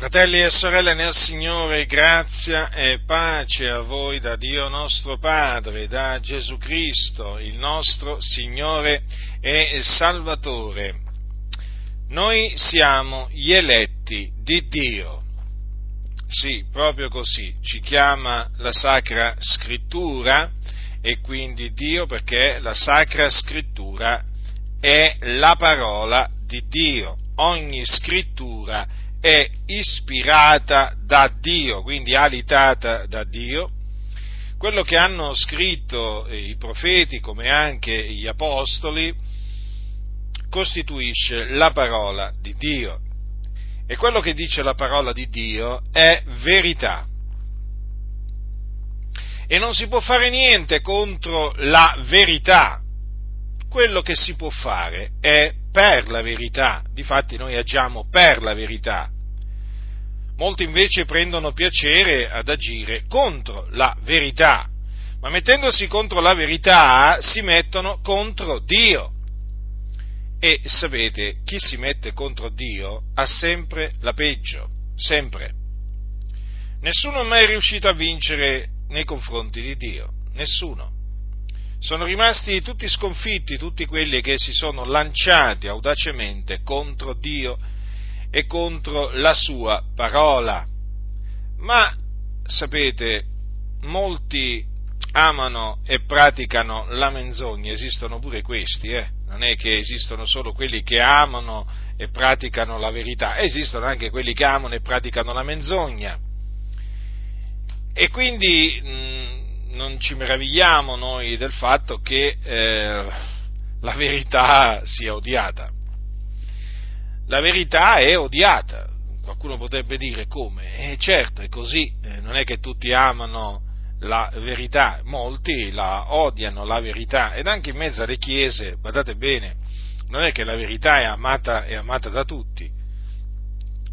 Fratelli e sorelle nel Signore, grazia e pace a voi da Dio nostro Padre, da Gesù Cristo, il nostro Signore e Salvatore. Noi siamo gli eletti di Dio. Sì, proprio così, ci chiama la Sacra Scrittura e quindi Dio perché la Sacra Scrittura è la parola di Dio. Ogni scrittura è è ispirata da Dio, quindi alitata da Dio. Quello che hanno scritto i profeti, come anche gli apostoli, costituisce la parola di Dio. E quello che dice la parola di Dio è verità. E non si può fare niente contro la verità. Quello che si può fare è per la verità, difatti noi agiamo per la verità. Molti invece prendono piacere ad agire contro la verità, ma mettendosi contro la verità si mettono contro Dio. E sapete, chi si mette contro Dio ha sempre la peggio, sempre. Nessuno è mai riuscito a vincere nei confronti di Dio, nessuno sono rimasti tutti sconfitti, tutti quelli che si sono lanciati audacemente contro Dio e contro la sua parola. Ma sapete, molti amano e praticano la menzogna, esistono pure questi, eh? non è che esistono solo quelli che amano e praticano la verità, esistono anche quelli che amano e praticano la menzogna. E quindi mh, non ci meravigliamo noi del fatto che eh, la verità sia odiata. La verità è odiata. Qualcuno potrebbe dire come? Eh, certo, è così. Eh, non è che tutti amano la verità, molti la odiano la verità ed anche in mezzo alle chiese, guardate bene, non è che la verità è amata, è amata da tutti.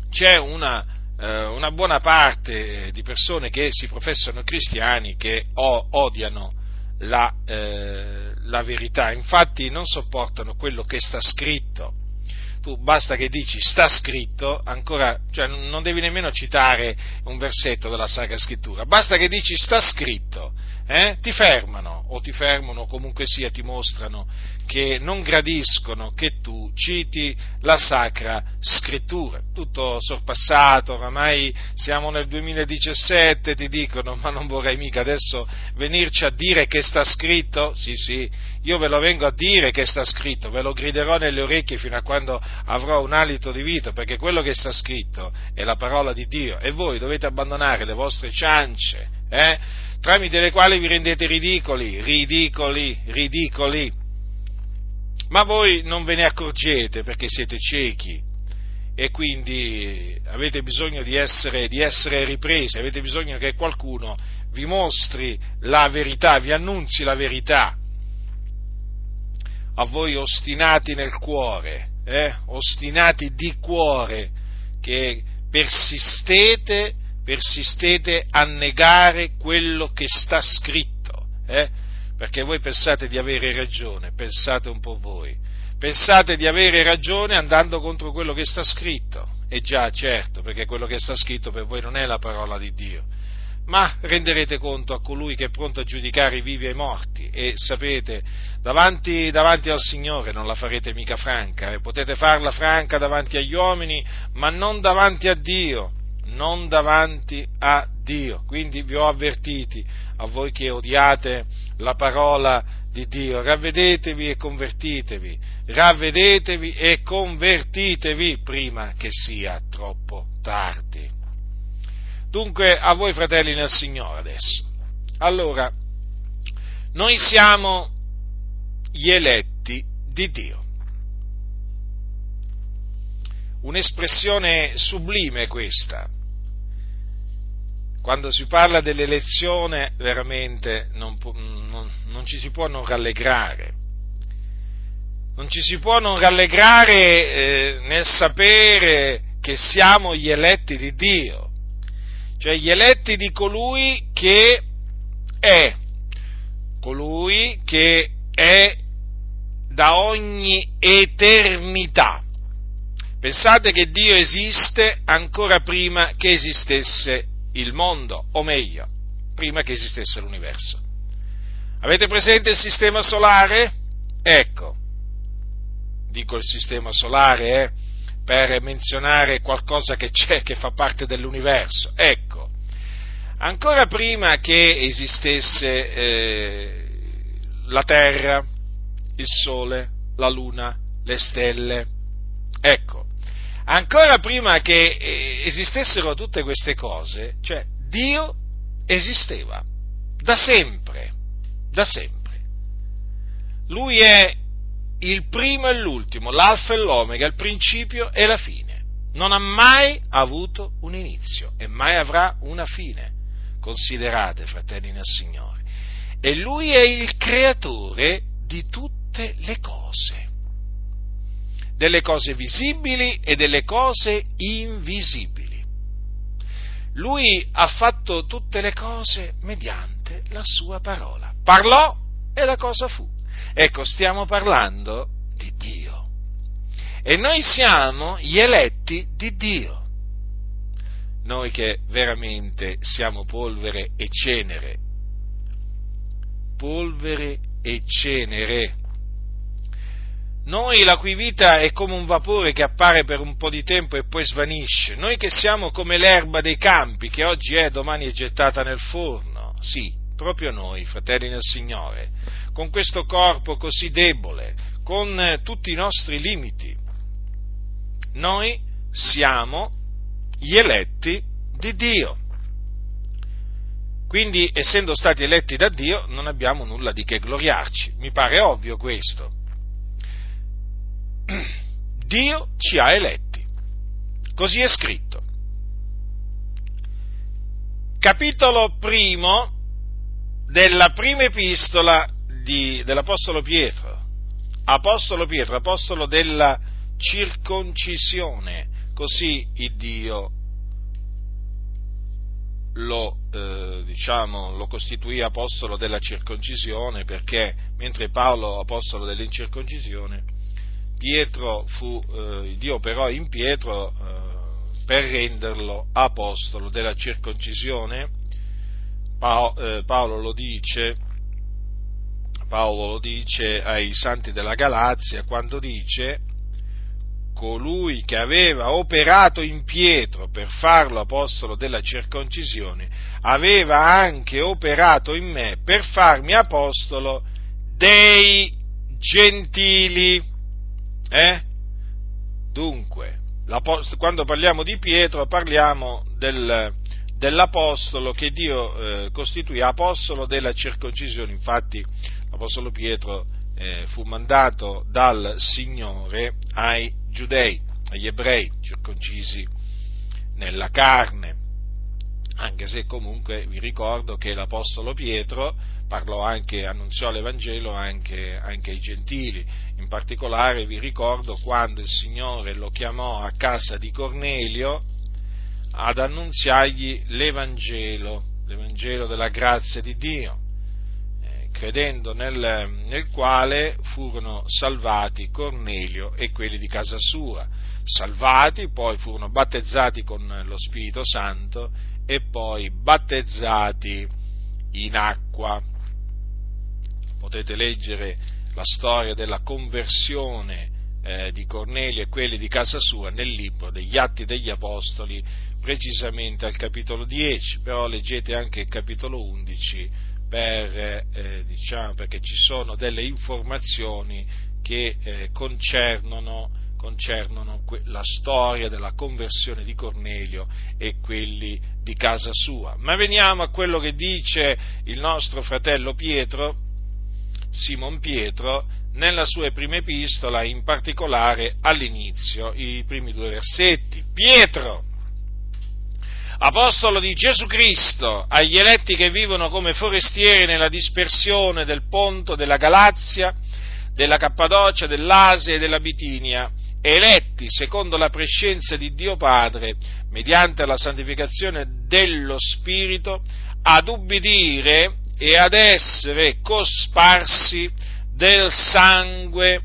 C'è una una buona parte di persone che si professano cristiani che odiano la, eh, la verità, infatti non sopportano quello che sta scritto tu basta che dici sta scritto, ancora, cioè non devi nemmeno citare un versetto della Sacra Scrittura, basta che dici sta scritto, eh, ti fermano o ti fermano o comunque sia ti mostrano che non gradiscono che tu citi la Sacra Scrittura. Tutto sorpassato, oramai siamo nel 2017, ti dicono, ma non vorrei mica adesso venirci a dire che sta scritto? Sì, sì, io ve lo vengo a dire che sta scritto, ve lo griderò nelle orecchie fino a quando avrò un alito di vita, perché quello che sta scritto è la parola di Dio e voi dovete abbandonare le vostre ciance, eh, tramite le quali vi rendete ridicoli, ridicoli, ridicoli. Ma voi non ve ne accorgete perché siete ciechi e quindi avete bisogno di essere, di essere ripresi, avete bisogno che qualcuno vi mostri la verità, vi annunzi la verità a voi ostinati nel cuore, eh, ostinati di cuore, che persistete, persistete a negare quello che sta scritto, eh, perché voi pensate di avere ragione, pensate un po' voi, pensate di avere ragione andando contro quello che sta scritto, e già certo, perché quello che sta scritto per voi non è la parola di Dio, ma renderete conto a colui che è pronto a giudicare i vivi e i morti e sapete, davanti, davanti al Signore non la farete mica franca, eh? potete farla franca davanti agli uomini, ma non davanti a Dio, non davanti a Dio. Quindi vi ho avvertiti, a voi che odiate la parola di Dio, ravvedetevi e convertitevi, ravvedetevi e convertitevi prima che sia troppo tardi. Dunque, a voi fratelli nel Signore adesso. Allora, noi siamo gli eletti di Dio. Un'espressione sublime questa. Quando si parla dell'elezione, veramente non, non, non ci si può non rallegrare. Non ci si può non rallegrare eh, nel sapere che siamo gli eletti di Dio cioè gli eletti di colui che è, colui che è da ogni eternità Pensate che Dio esiste ancora prima che esistesse il mondo, o meglio, prima che esistesse l'universo. Avete presente il sistema solare? Ecco, dico il sistema solare eh, per menzionare qualcosa che c'è, che fa parte dell'universo. Ecco, ancora prima che esistesse eh, la Terra, il Sole, la Luna, le stelle, ecco, ancora prima che eh, esistessero tutte queste cose, cioè Dio esisteva da sempre, da sempre. Lui è il primo e l'ultimo, l'alfa e l'omega, il principio e la fine. Non ha mai avuto un inizio e mai avrà una fine. Considerate, fratelli nel Signore. E lui è il creatore di tutte le cose, delle cose visibili e delle cose invisibili. Lui ha fatto tutte le cose mediante la sua parola. Parlò e la cosa fu. Ecco, stiamo parlando di Dio. E noi siamo gli eletti di Dio. Noi che veramente siamo polvere e cenere. Polvere e cenere. Noi la cui vita è come un vapore che appare per un po' di tempo e poi svanisce. Noi che siamo come l'erba dei campi che oggi è, domani è gettata nel forno. Sì, proprio noi, fratelli nel Signore con questo corpo così debole, con eh, tutti i nostri limiti. Noi siamo gli eletti di Dio. Quindi, essendo stati eletti da Dio, non abbiamo nulla di che gloriarci. Mi pare ovvio questo. Dio ci ha eletti. Così è scritto. Capitolo primo della prima epistola di, dell'Apostolo Pietro, Apostolo Pietro, Apostolo della circoncisione, così il Dio lo, eh, diciamo, lo, costituì apostolo della circoncisione perché mentre Paolo apostolo dell'incirconcisione, Pietro fu, eh, Dio operò in Pietro eh, per renderlo apostolo della circoncisione. Paolo, eh, Paolo lo dice Paolo lo dice ai santi della Galazia quando dice colui che aveva operato in Pietro per farlo apostolo della circoncisione, aveva anche operato in me per farmi apostolo dei gentili. Eh? Dunque, quando parliamo di Pietro parliamo del, dell'apostolo che Dio eh, costituì apostolo della circoncisione, infatti l'Apostolo Pietro eh, fu mandato dal Signore ai giudei, agli ebrei circoncisi nella carne, anche se comunque vi ricordo che l'Apostolo Pietro parlò anche, annunziò l'Evangelo anche, anche ai gentili, in particolare vi ricordo quando il Signore lo chiamò a casa di Cornelio ad annunziargli l'Evangelo, l'Evangelo della grazia di Dio credendo nel, nel, quale furono salvati Cornelio e quelli di casa sua. Salvati, poi furono battezzati con lo Spirito Santo e poi battezzati in acqua. Potete leggere la storia della conversione eh, di Cornelio e quelli di casa sua nel libro degli Atti degli Apostoli, precisamente al capitolo 10, però leggete anche il capitolo 11 per, eh, diciamo, perché ci sono delle informazioni che eh, concernono, concernono que- la storia della conversione di Cornelio e quelli di casa sua. Ma veniamo a quello che dice il nostro fratello Pietro, Simon Pietro, nella sua prima epistola, in particolare all'inizio, i primi due versetti. Pietro, apostolo di Gesù Cristo, agli eletti che vivono come forestieri nella dispersione del Ponto, della Galazia, della Cappadocia, dell'Asia e della Bitinia, eletti secondo la prescienza di Dio Padre, mediante la santificazione dello Spirito, ad ubbidire e ad essere cosparsi del sangue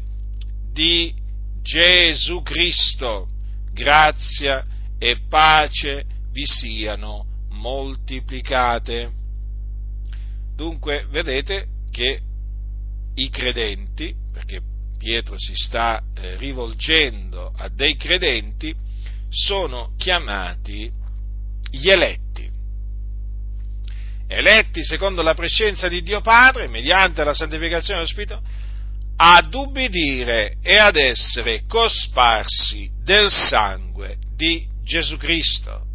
di Gesù Cristo. Grazia e pace vi siano moltiplicate. Dunque, vedete che i credenti, perché Pietro si sta eh, rivolgendo a dei credenti, sono chiamati gli eletti. Eletti secondo la prescenza di Dio Padre, mediante la santificazione dello Spirito, ad ubbidire e ad essere cosparsi del sangue di Gesù Cristo.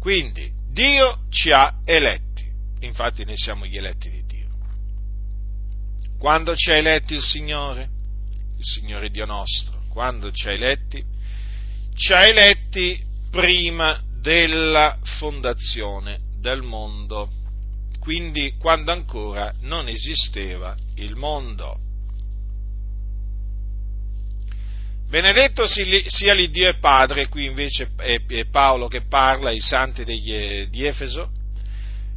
Quindi Dio ci ha eletti, infatti noi siamo gli eletti di Dio. Quando ci ha eletti il Signore, il Signore Dio nostro, quando ci ha eletti, ci ha eletti prima della fondazione del mondo. Quindi quando ancora non esisteva il mondo. Benedetto sia l'Iddio e Padre, qui invece è Paolo che parla ai santi degli, di Efeso,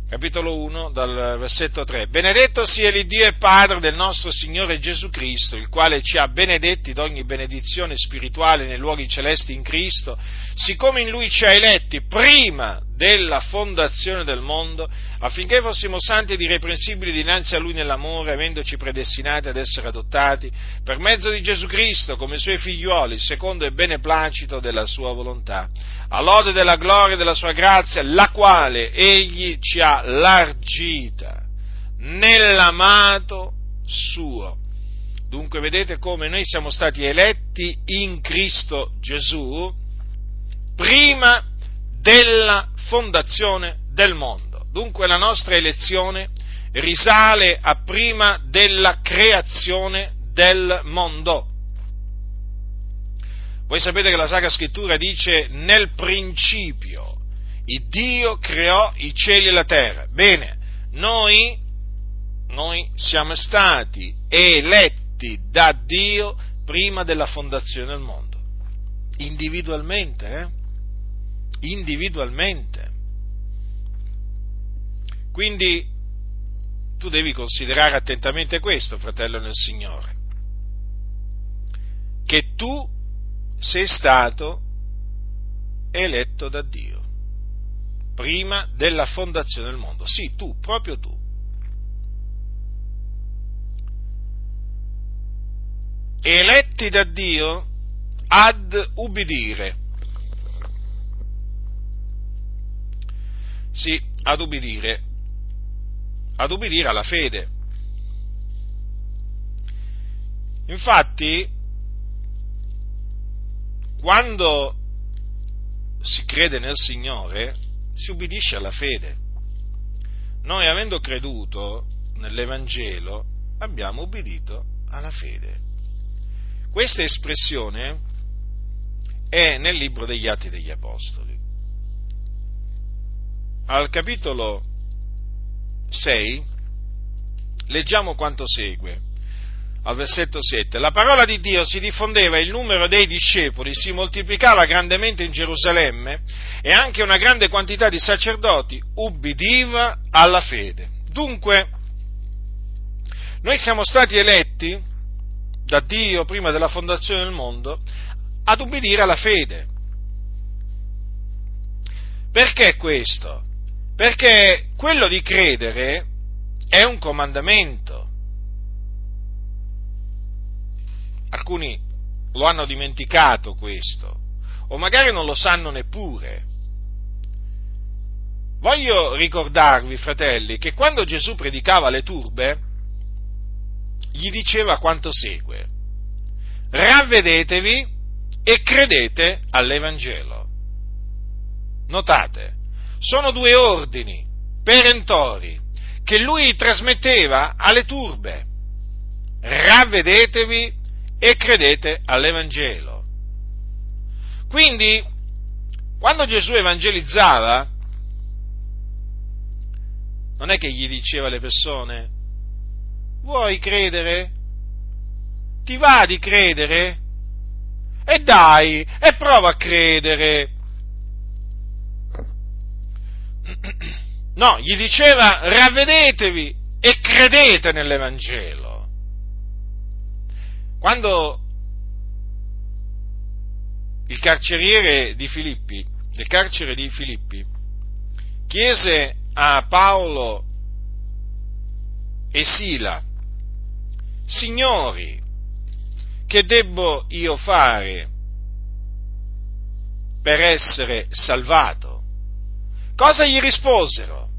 capitolo 1, dal versetto 3. Benedetto sia l'Iddio e Padre del nostro Signore Gesù Cristo, il quale ci ha benedetti d'ogni benedizione spirituale nei luoghi celesti in Cristo, siccome in Lui ci ha eletti prima della fondazione del mondo, affinché fossimo santi ed irreprensibili dinanzi a Lui nell'amore, avendoci predestinati ad essere adottati per mezzo di Gesù Cristo come Suoi figliuoli, secondo il beneplacito della Sua volontà, all'ode della gloria e della Sua grazia, la quale Egli ci ha largita nell'amato Suo. Dunque vedete come noi siamo stati eletti in Cristo Gesù prima della fondazione del mondo. Dunque la nostra elezione risale a prima della creazione del mondo. Voi sapete che la Sacra Scrittura dice nel principio il Dio creò i cieli e la terra. Bene, noi, noi siamo stati eletti da Dio prima della fondazione del mondo, individualmente, eh? Individualmente. Quindi tu devi considerare attentamente questo, fratello nel Signore, che tu sei stato eletto da Dio prima della fondazione del mondo. Sì, tu, proprio tu. Eletti da Dio ad ubbidire Sì, ad ubbidire, ad ubbidire alla fede. Infatti, quando si crede nel Signore, si ubbidisce alla fede. Noi, avendo creduto nell'Evangelo, abbiamo ubbidito alla fede. Questa espressione è nel libro degli Atti degli Apostoli al capitolo 6 leggiamo quanto segue, al versetto 7. La parola di Dio si diffondeva, il numero dei discepoli si moltiplicava grandemente in Gerusalemme e anche una grande quantità di sacerdoti ubbidiva alla fede. Dunque, noi siamo stati eletti da Dio prima della fondazione del mondo ad ubbidire alla fede. Perché questo? Perché quello di credere è un comandamento. Alcuni lo hanno dimenticato questo, o magari non lo sanno neppure. Voglio ricordarvi, fratelli, che quando Gesù predicava le turbe, gli diceva quanto segue. Ravvedetevi e credete all'Evangelo. Notate, sono due ordini perentori che lui trasmetteva alle turbe. Ravvedetevi e credete all'Evangelo. Quindi, quando Gesù evangelizzava, non è che gli diceva alle persone, vuoi credere? Ti va di credere? E dai, e prova a credere. No, gli diceva ravvedetevi e credete nell'Evangelo. Quando il carceriere di Filippi, il carcere di Filippi, chiese a Paolo e Sila, signori, che debbo io fare per essere salvato? Cosa gli risposero?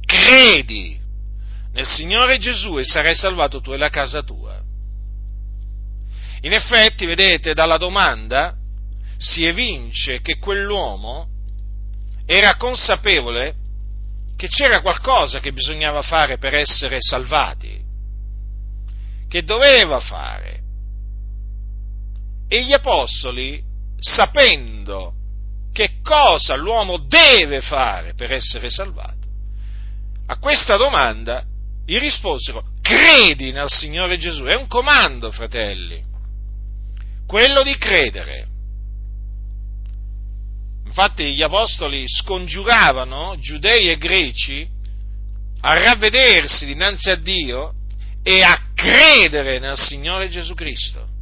Credi nel Signore Gesù e sarai salvato tu e la casa tua. In effetti, vedete, dalla domanda si evince che quell'uomo era consapevole che c'era qualcosa che bisognava fare per essere salvati, che doveva fare. E gli apostoli, sapendo che cosa l'uomo deve fare per essere salvato, a questa domanda gli risposero, credi nel Signore Gesù, è un comando, fratelli, quello di credere. Infatti gli apostoli scongiuravano giudei e greci a ravvedersi dinanzi a Dio e a credere nel Signore Gesù Cristo.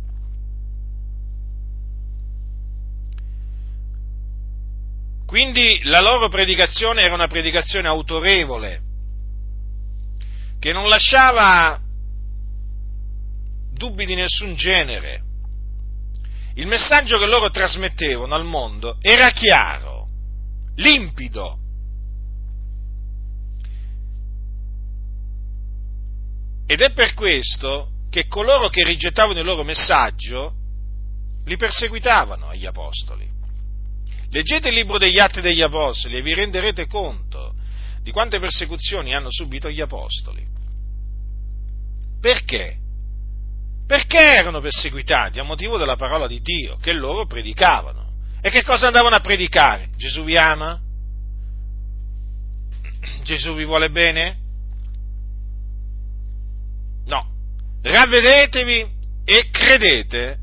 Quindi la loro predicazione era una predicazione autorevole, che non lasciava dubbi di nessun genere. Il messaggio che loro trasmettevano al mondo era chiaro, limpido. Ed è per questo che coloro che rigettavano il loro messaggio li perseguitavano agli apostoli. Leggete il libro degli Atti degli Apostoli e vi renderete conto di quante persecuzioni hanno subito gli apostoli. Perché? Perché erano perseguitati? A motivo della parola di Dio che loro predicavano. E che cosa andavano a predicare? Gesù vi ama? Gesù vi vuole bene? No. Ravvedetevi e credete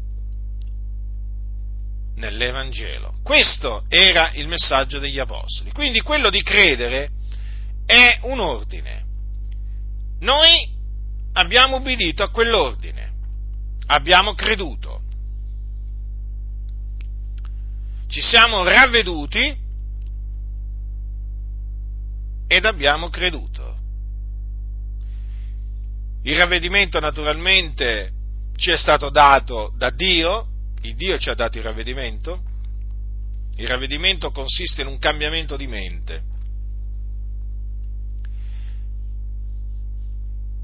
nell'Evangelo. Questo era il messaggio degli Apostoli. Quindi quello di credere è un ordine. Noi abbiamo ubbidito a quell'ordine, abbiamo creduto, ci siamo ravveduti ed abbiamo creduto. Il ravvedimento naturalmente ci è stato dato da Dio, il Dio ci ha dato il ravvedimento, il ravvedimento consiste in un cambiamento di mente.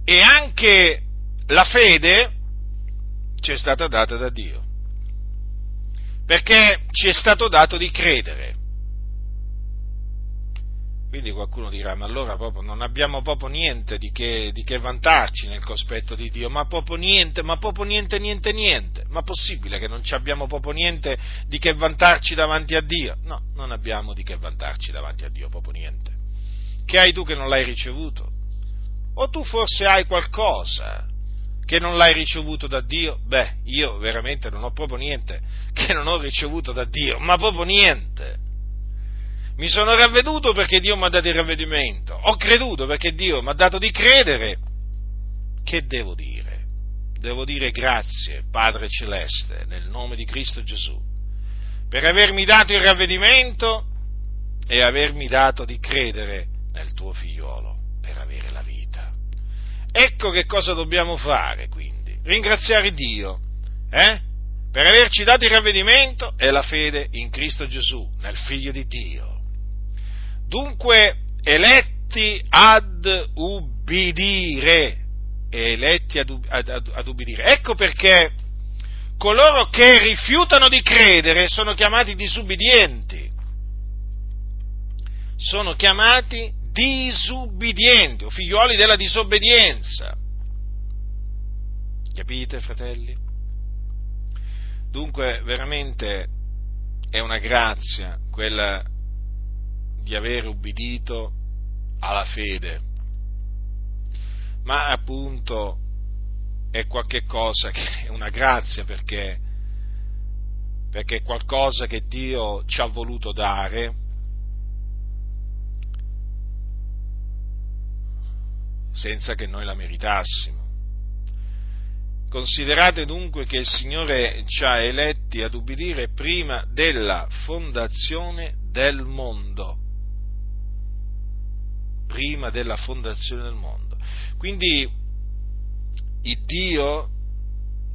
E anche la fede ci è stata data da Dio, perché ci è stato dato di credere. Quindi qualcuno dirà, ma allora proprio non abbiamo proprio niente di che, di che, vantarci nel cospetto di Dio, ma proprio niente, ma proprio niente, niente, niente. Ma possibile che non ci abbiamo proprio niente di che vantarci davanti a Dio? No, non abbiamo di che vantarci davanti a Dio, proprio niente. Che hai tu che non l'hai ricevuto? O tu forse hai qualcosa che non l'hai ricevuto da Dio? Beh, io veramente non ho proprio niente che non ho ricevuto da Dio, ma proprio niente. Mi sono ravveduto perché Dio mi ha dato il ravvedimento. Ho creduto perché Dio mi ha dato di credere. Che devo dire? Devo dire grazie, Padre Celeste, nel nome di Cristo Gesù, per avermi dato il ravvedimento e avermi dato di credere nel tuo figliuolo per avere la vita. Ecco che cosa dobbiamo fare quindi. Ringraziare Dio, eh? Per averci dato il ravvedimento e la fede in Cristo Gesù, nel Figlio di Dio Dunque, eletti ad ubbidire, eletti ad, ad, ad, ubbidire. Ecco perché coloro che rifiutano di credere sono chiamati disubbidienti. Sono chiamati disubbidienti o figliuoli della disobbedienza. Capite, fratelli? Dunque, veramente è una grazia quella di aver ubbidito alla fede, ma appunto è qualche cosa che è una grazia perché, perché è qualcosa che Dio ci ha voluto dare senza che noi la meritassimo. Considerate dunque che il Signore ci ha eletti ad ubbidire prima della fondazione del mondo. Prima della fondazione del mondo. Quindi il Dio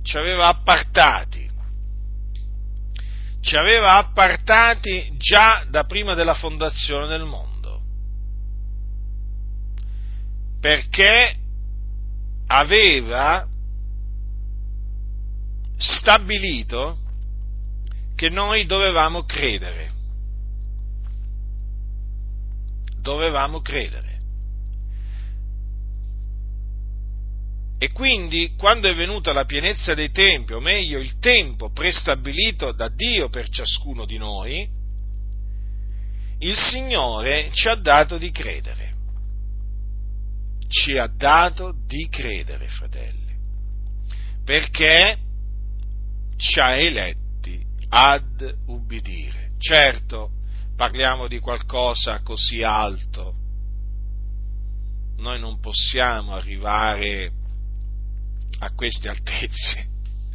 ci aveva appartati, ci aveva appartati già da prima della fondazione del mondo, perché aveva stabilito che noi dovevamo credere. Dovevamo credere. E quindi, quando è venuta la pienezza dei tempi, o meglio il tempo prestabilito da Dio per ciascuno di noi, il Signore ci ha dato di credere. Ci ha dato di credere, fratelli. Perché ci ha eletti ad ubbidire. Certo, parliamo di qualcosa così alto. Noi non possiamo arrivare a queste altezze.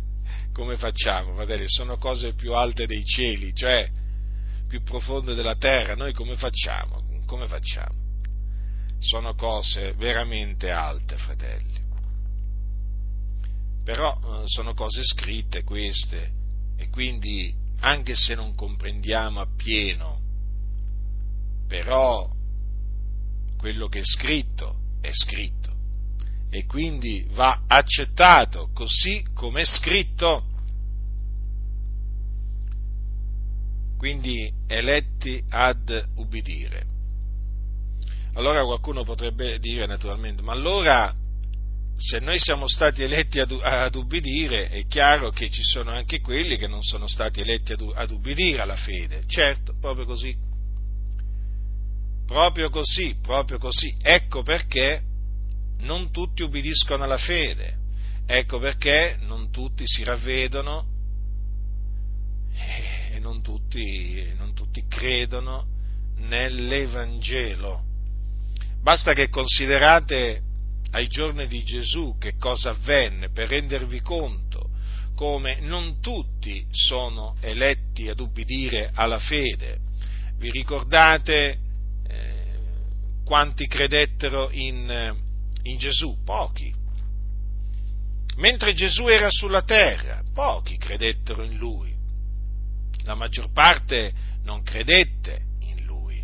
Come facciamo, fratelli? Sono cose più alte dei cieli, cioè più profonde della terra. Noi come facciamo? Come facciamo? Sono cose veramente alte, fratelli però eh, sono cose scritte queste e quindi anche se non comprendiamo appieno, però quello che è scritto è scritto e quindi va accettato così come è scritto. Quindi eletti ad ubbidire. Allora qualcuno potrebbe dire naturalmente, ma allora se noi siamo stati eletti ad, ad, ubbidire, è chiaro che ci sono anche quelli che non sono stati eletti ad, ad ubbidire alla fede. Certo, proprio così. Proprio così, proprio così. Ecco perché non tutti ubbidiscono alla fede. Ecco perché non tutti si ravvedono e non tutti, non tutti credono nell'Evangelo. Basta che considerate ai giorni di Gesù che cosa avvenne per rendervi conto come non tutti sono eletti ad ubbidire alla fede. Vi ricordate eh, quanti credettero in, eh, in Gesù? Pochi. Mentre Gesù era sulla terra, pochi credettero in lui. La maggior parte non credette in lui.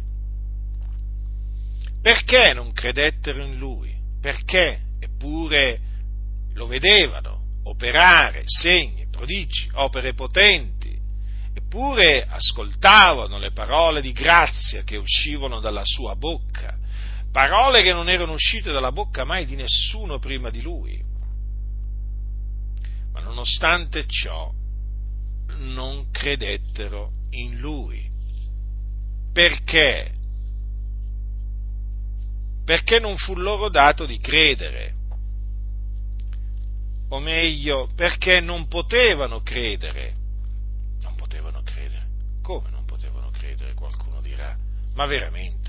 Perché non credettero in lui? perché eppure lo vedevano operare segni, prodigi, opere potenti, eppure ascoltavano le parole di grazia che uscivano dalla sua bocca, parole che non erano uscite dalla bocca mai di nessuno prima di lui. Ma nonostante ciò non credettero in lui. Perché? perché non fu loro dato di credere, o meglio, perché non potevano credere. Non potevano credere. Come non potevano credere? Qualcuno dirà. Ma veramente?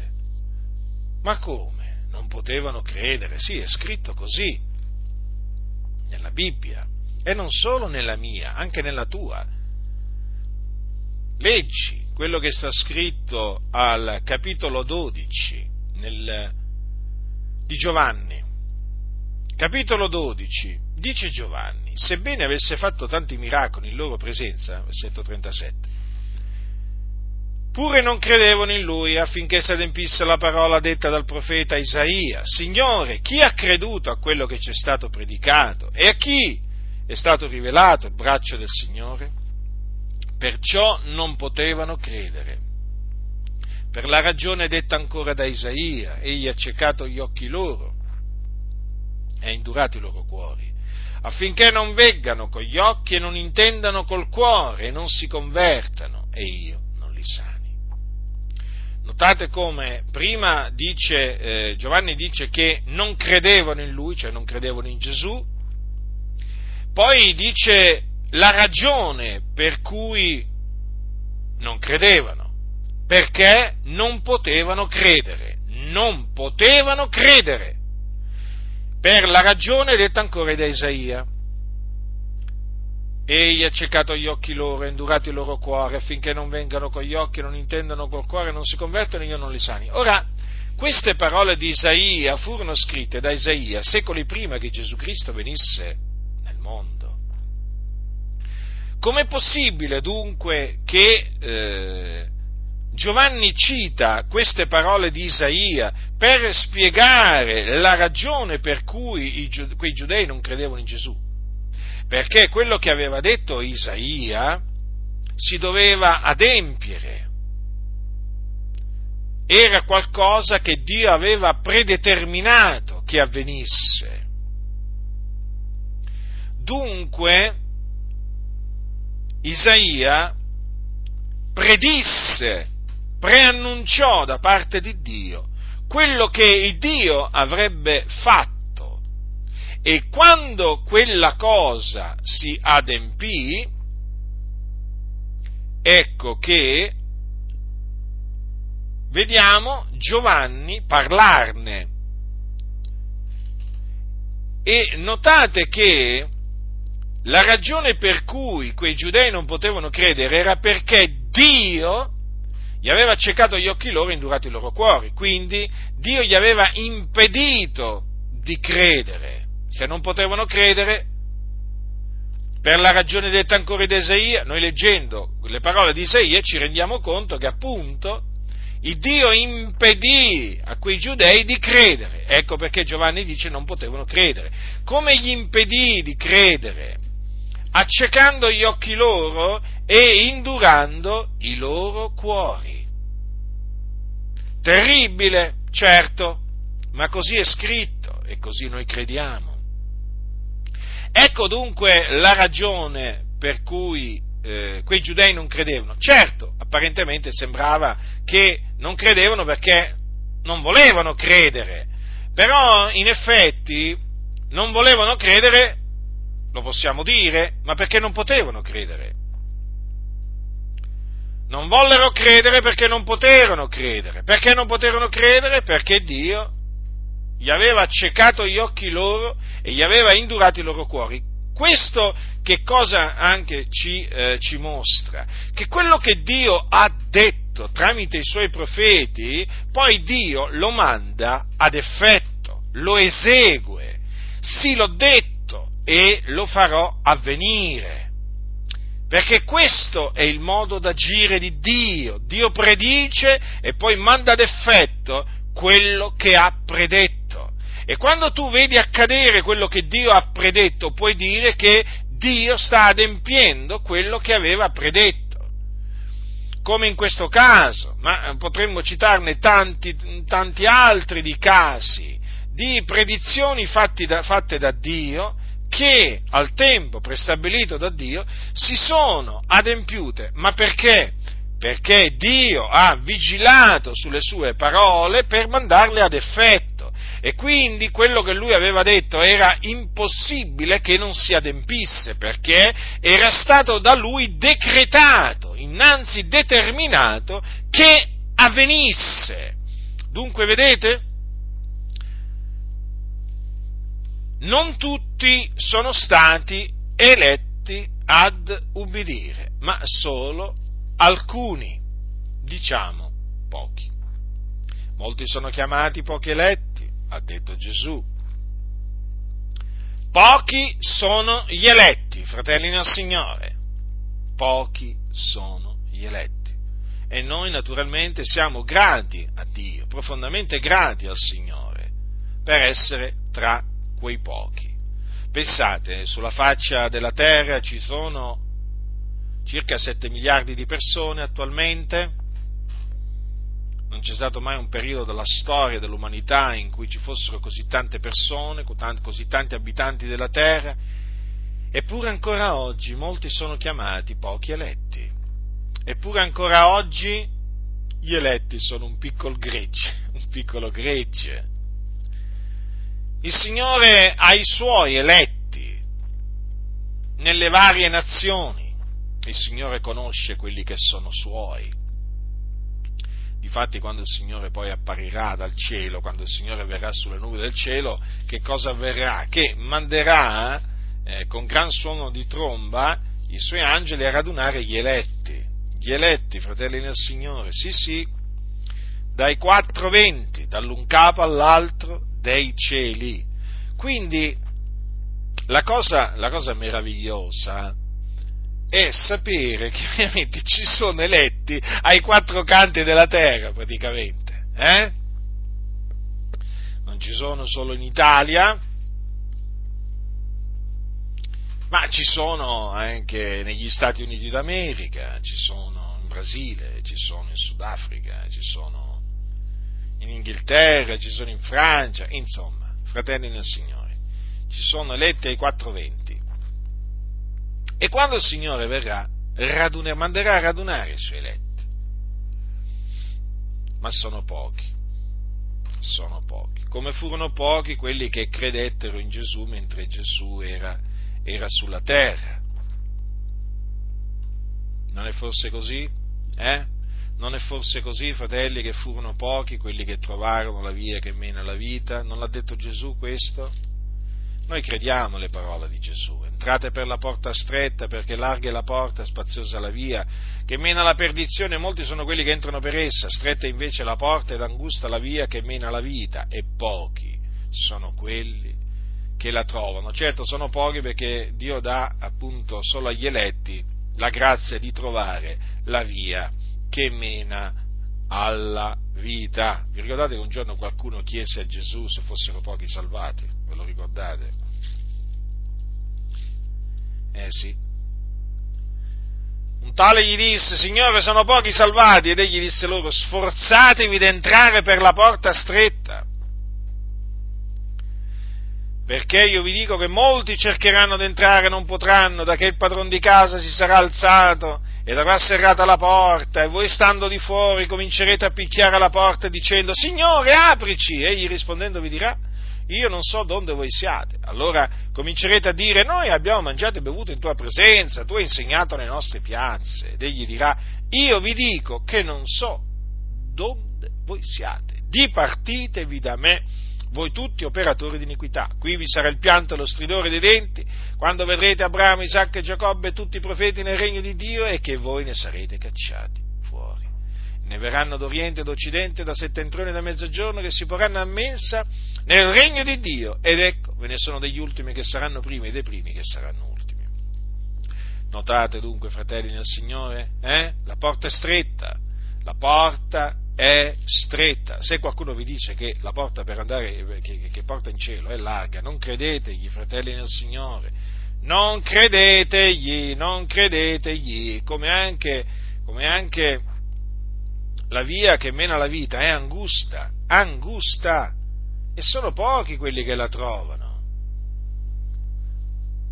Ma come? Non potevano credere? Sì, è scritto così nella Bibbia e non solo nella mia, anche nella tua. Leggi quello che sta scritto al capitolo 12 nel di Giovanni, capitolo 12, dice Giovanni, sebbene avesse fatto tanti miracoli in loro presenza, versetto 37, pure non credevano in lui affinché si adempisse la parola detta dal profeta Isaia, Signore, chi ha creduto a quello che ci è stato predicato e a chi è stato rivelato il braccio del Signore? Perciò non potevano credere per la ragione detta ancora da Isaia, egli ha ciecato gli occhi loro e ha indurato i loro cuori, affinché non veggano con gli occhi e non intendano col cuore e non si convertano e io non li sani. Notate come prima dice, eh, Giovanni dice che non credevano in lui, cioè non credevano in Gesù, poi dice la ragione per cui non credevano. Perché non potevano credere, non potevano credere, per la ragione detta ancora da Isaia. Egli ha cercato gli occhi loro, ha indurato il loro cuore, affinché non vengano con gli occhi, non intendano col cuore, non si convertono io non li sani. Ora, queste parole di Isaia furono scritte da Isaia secoli prima che Gesù Cristo venisse nel mondo. Com'è possibile dunque che eh, Giovanni cita queste parole di Isaia per spiegare la ragione per cui i, quei giudei non credevano in Gesù? Perché quello che aveva detto Isaia si doveva adempiere era qualcosa che Dio aveva predeterminato che avvenisse. Dunque, Isaia predisse, preannunciò da parte di Dio quello che Dio avrebbe fatto e quando quella cosa si adempì, ecco che vediamo Giovanni parlarne. E notate che la ragione per cui quei giudei non potevano credere era perché Dio gli aveva accecato gli occhi loro e indurato i loro cuori, quindi Dio gli aveva impedito di credere. Se non potevano credere, per la ragione detta ancora di Isaia, noi leggendo le parole di Isaia ci rendiamo conto che appunto il Dio impedì a quei giudei di credere. Ecco perché Giovanni dice non potevano credere. Come gli impedì di credere? Accecando gli occhi loro e indurando i loro cuori. Terribile, certo, ma così è scritto e così noi crediamo. Ecco dunque la ragione per cui eh, quei giudei non credevano. Certo, apparentemente sembrava che non credevano perché non volevano credere, però in effetti non volevano credere, lo possiamo dire, ma perché non potevano credere. Non vollero credere perché non poterono credere. Perché non poterono credere? Perché Dio gli aveva accecato gli occhi loro e gli aveva indurato i loro cuori. Questo che cosa anche ci, eh, ci mostra? Che quello che Dio ha detto tramite i suoi profeti, poi Dio lo manda ad effetto, lo esegue. Sì, l'ho detto e lo farò avvenire. Perché questo è il modo d'agire di Dio. Dio predice e poi manda ad effetto quello che ha predetto. E quando tu vedi accadere quello che Dio ha predetto, puoi dire che Dio sta adempiendo quello che aveva predetto. Come in questo caso, ma potremmo citarne tanti, tanti altri di casi, di predizioni da, fatte da Dio che al tempo prestabilito da Dio si sono adempiute. Ma perché? Perché Dio ha vigilato sulle sue parole per mandarle ad effetto e quindi quello che lui aveva detto era impossibile che non si adempisse, perché era stato da lui decretato, innanzi determinato, che avvenisse. Dunque, vedete? Non tutti sono stati eletti ad ubbidire, ma solo alcuni, diciamo pochi. Molti sono chiamati, pochi eletti ha detto Gesù. Pochi sono gli eletti, fratelli nel Signore, pochi sono gli eletti. E noi naturalmente siamo grati a Dio, profondamente grati al Signore, per essere tra quei pochi. Pensate, sulla faccia della terra ci sono circa 7 miliardi di persone attualmente, non c'è stato mai un periodo della storia dell'umanità in cui ci fossero così tante persone, così tanti abitanti della terra, eppure ancora oggi molti sono chiamati pochi eletti. Eppure ancora oggi gli eletti sono un piccolo gregge, un piccolo gregge. Il Signore ha i suoi eletti nelle varie nazioni, il Signore conosce quelli che sono suoi Difatti quando il Signore poi apparirà dal cielo, quando il Signore verrà sulle nubi del cielo, che cosa avverrà? Che manderà eh, con gran suono di tromba i suoi angeli a radunare gli eletti, gli eletti, fratelli nel Signore, sì sì, dai quattro venti, dall'un capo all'altro dei cieli. Quindi la cosa, la cosa meravigliosa è sapere che veramente ci sono eletti ai quattro canti della terra, praticamente. Eh? Non ci sono solo in Italia, ma ci sono anche negli Stati Uniti d'America, ci sono in Brasile, ci sono in Sudafrica, ci sono in Inghilterra, ci sono in Francia, insomma, fratelli nel Signore, ci sono eletti ai quattro venti. E quando il Signore verrà, raduner, manderà a radunare i suoi eletti. Ma sono pochi, sono pochi. Come furono pochi quelli che credettero in Gesù mentre Gesù era, era sulla terra. Non è forse così? Eh? Non è forse così, fratelli, che furono pochi quelli che trovarono la via che mena alla vita? Non l'ha detto Gesù questo? Noi crediamo le parole di Gesù. Entrate per la porta stretta, perché larga è la porta, spaziosa la via, che mena alla perdizione, molti sono quelli che entrano per essa, stretta invece la porta ed angusta la via che mena alla vita, e pochi sono quelli che la trovano. Certo, sono pochi perché Dio dà appunto solo agli eletti la grazia di trovare la via che mena alla vita. Vi ricordate che un giorno qualcuno chiese a Gesù se fossero pochi salvati? Ve lo ricordate? Eh sì. Un tale gli disse, Signore, sono pochi salvati, ed egli disse loro, sforzatevi di entrare per la porta stretta, perché io vi dico che molti cercheranno di entrare e non potranno, da che il padron di casa si sarà alzato ed avrà serrata la porta, e voi stando di fuori comincerete a picchiare alla porta dicendo, Signore, aprici! Egli rispondendo vi dirà, io non so dove voi siate. Allora comincerete a dire, noi abbiamo mangiato e bevuto in tua presenza, tu hai insegnato nelle nostre piazze. Ed egli dirà, io vi dico che non so dove voi siate. Dipartitevi da me, voi tutti operatori di iniquità. Qui vi sarà il pianto e lo stridore dei denti, quando vedrete Abramo, Isacco e Giacobbe e tutti i profeti nel regno di Dio e che voi ne sarete cacciati fuori. Ne verranno d'oriente d'occidente, da settentrione e da mezzogiorno, che si porranno a mensa nel regno di Dio. Ed ecco, ve ne sono degli ultimi che saranno primi e dei primi che saranno ultimi. Notate dunque, fratelli nel Signore, eh? la porta è stretta, la porta è stretta. Se qualcuno vi dice che la porta per andare, che, che porta in cielo è larga, non credetegli, fratelli nel Signore. Non credetegli, non credetegli, come anche, come anche la via che mena alla vita è angusta, angusta, e sono pochi quelli che la trovano.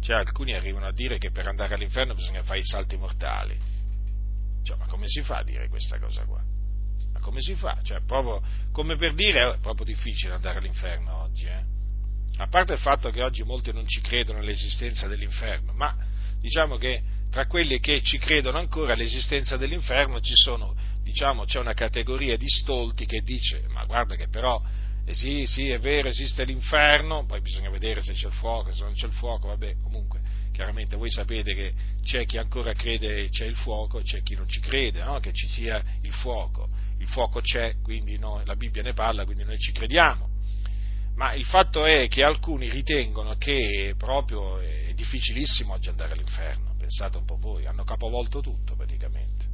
Cioè, alcuni arrivano a dire che per andare all'inferno bisogna fare i salti mortali. Cioè, ma come si fa a dire questa cosa qua? Come si fa? Cioè, proprio come per dire, è proprio difficile andare all'inferno oggi, eh? A parte il fatto che oggi molti non ci credono all'esistenza dell'inferno, ma diciamo che tra quelli che ci credono ancora all'esistenza dell'inferno sono, diciamo, c'è una categoria di stolti che dice, ma guarda che però eh sì, sì, è vero, esiste l'inferno, poi bisogna vedere se c'è il fuoco, se non c'è il fuoco, vabbè, comunque, chiaramente voi sapete che c'è chi ancora crede c'è il fuoco e c'è chi non ci crede, no? che ci sia il fuoco. Il fuoco c'è, quindi no, la Bibbia ne parla, quindi noi ci crediamo. Ma il fatto è che alcuni ritengono che proprio è difficilissimo oggi andare all'inferno, pensate un po' voi, hanno capovolto tutto praticamente,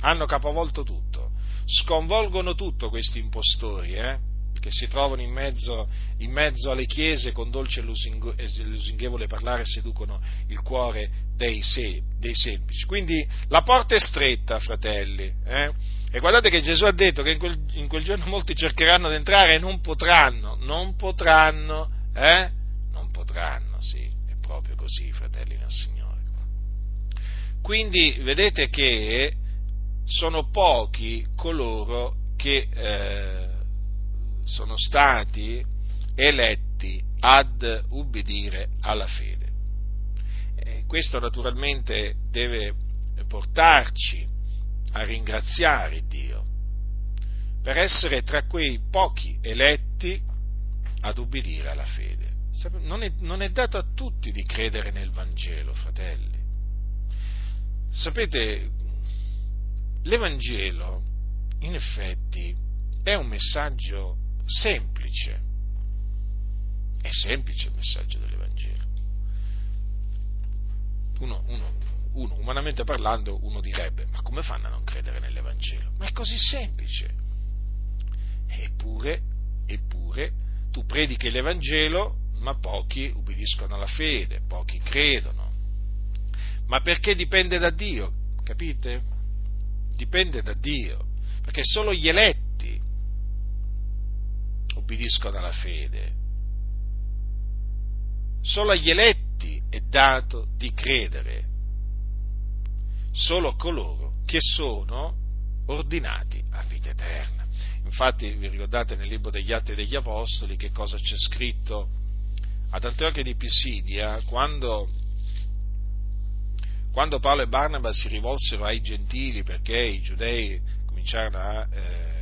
hanno capovolto tutto, sconvolgono tutto questi impostori, eh? che si trovano in mezzo, in mezzo alle chiese con dolce e lusinghevole parlare seducono il cuore dei, se, dei, semplici. Quindi la porta è stretta, fratelli. Eh? E guardate che Gesù ha detto che in quel, in quel, giorno molti cercheranno di entrare e non potranno, non potranno, eh? Non potranno, sì, è proprio così, fratelli nel Signore. Quindi vedete che sono pochi coloro che eh, sono stati eletti ad ubbidire alla fede. E questo naturalmente deve portarci a ringraziare Dio per essere tra quei pochi eletti ad ubbidire alla fede. Non è, non è dato a tutti di credere nel Vangelo, fratelli. sapete, l'Evangelo in effetti è un messaggio semplice, è semplice il messaggio dell'Evangelo. Uno, uno, uno, umanamente parlando, uno direbbe, ma come fanno a non credere nell'Evangelo? Ma è così semplice. Eppure, eppure, tu predichi l'Evangelo, ma pochi ubbidiscono alla fede, pochi credono. Ma perché dipende da Dio, capite? Dipende da Dio, perché solo gli eletti ubbidiscono alla fede. Solo agli eletti è dato di credere, solo coloro che sono ordinati a vita eterna. Infatti vi ricordate nel libro degli Atti degli Apostoli che cosa c'è scritto ad Antiochia di Pisidia quando, quando Paolo e Barnaba si rivolsero ai gentili perché i giudei cominciarono a eh,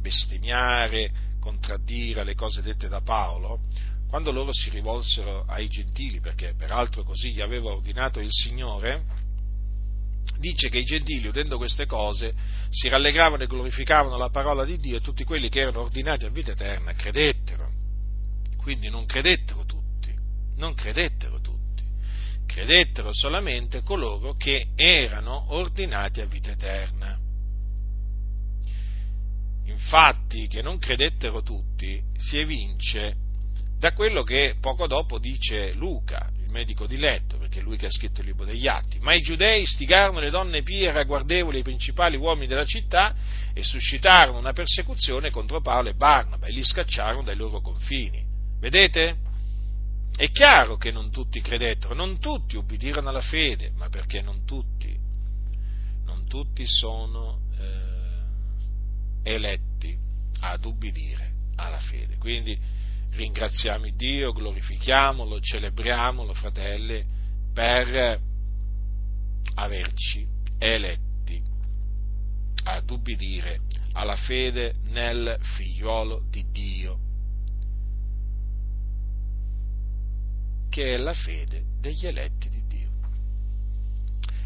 bestemmiare, contraddire le cose dette da Paolo, quando loro si rivolsero ai gentili, perché peraltro così gli aveva ordinato il Signore, dice che i gentili, udendo queste cose, si rallegravano e glorificavano la parola di Dio e tutti quelli che erano ordinati a vita eterna credettero. Quindi non credettero tutti, non credettero tutti, credettero solamente coloro che erano ordinati a vita eterna. Infatti che non credettero tutti si evince da quello che poco dopo dice Luca, il medico di letto, perché è lui che ha scritto il libro degli atti. Ma i giudei stigarono le donne pie e ragguardevoli i principali uomini della città e suscitarono una persecuzione contro Paolo e Barnaba e li scacciarono dai loro confini. Vedete? È chiaro che non tutti credettero, non tutti ubbidirono alla fede, ma perché non tutti, non tutti sono eh, eletti ad ubbidire alla fede. Quindi ringraziamo Dio, glorifichiamolo, celebriamolo, fratelli, per averci eletti ad ubbidire alla fede nel figliuolo di Dio, che è la fede degli eletti di Dio.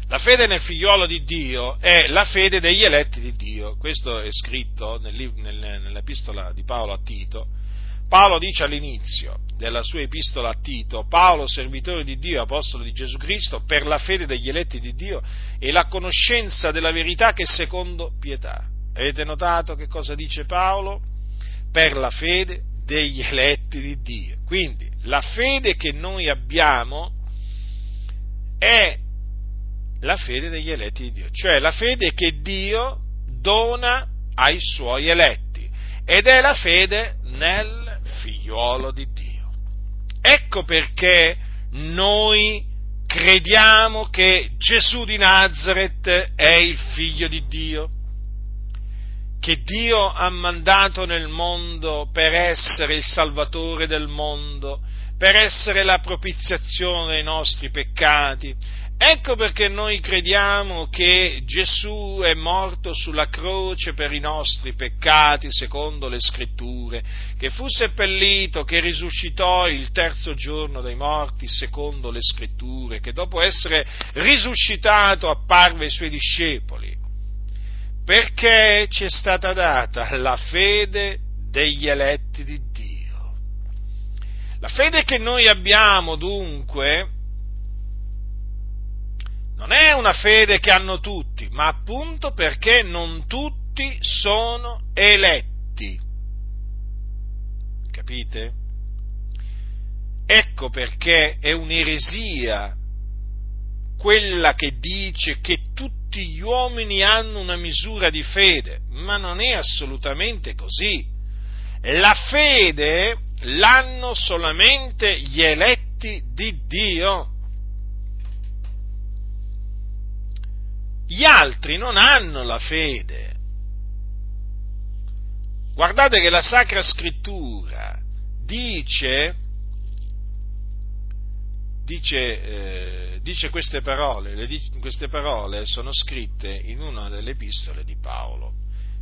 La fede nel figliuolo di Dio è la fede degli eletti di Dio. Questo è scritto nell'epistola di Paolo a Tito, Paolo dice all'inizio della sua epistola a Tito, Paolo, servitore di Dio, apostolo di Gesù Cristo, per la fede degli eletti di Dio e la conoscenza della verità che secondo pietà. Avete notato che cosa dice Paolo? Per la fede degli eletti di Dio. Quindi la fede che noi abbiamo è la fede degli eletti di Dio, cioè la fede che Dio dona ai suoi eletti ed è la fede nel figliuolo di Dio. Ecco perché noi crediamo che Gesù di Nazareth è il figlio di Dio, che Dio ha mandato nel mondo per essere il Salvatore del mondo, per essere la propiziazione dei nostri peccati, Ecco perché noi crediamo che Gesù è morto sulla croce per i nostri peccati, secondo le scritture, che fu seppellito, che risuscitò il terzo giorno dai morti, secondo le scritture, che dopo essere risuscitato apparve ai suoi discepoli, perché ci è stata data la fede degli eletti di Dio. La fede che noi abbiamo dunque non è una fede che hanno tutti, ma appunto perché non tutti sono eletti. Capite? Ecco perché è un'eresia quella che dice che tutti gli uomini hanno una misura di fede, ma non è assolutamente così. La fede l'hanno solamente gli eletti di Dio. Gli altri non hanno la fede. Guardate che la Sacra Scrittura dice, dice, eh, dice queste parole, le, queste parole sono scritte in una delle epistole di Paolo.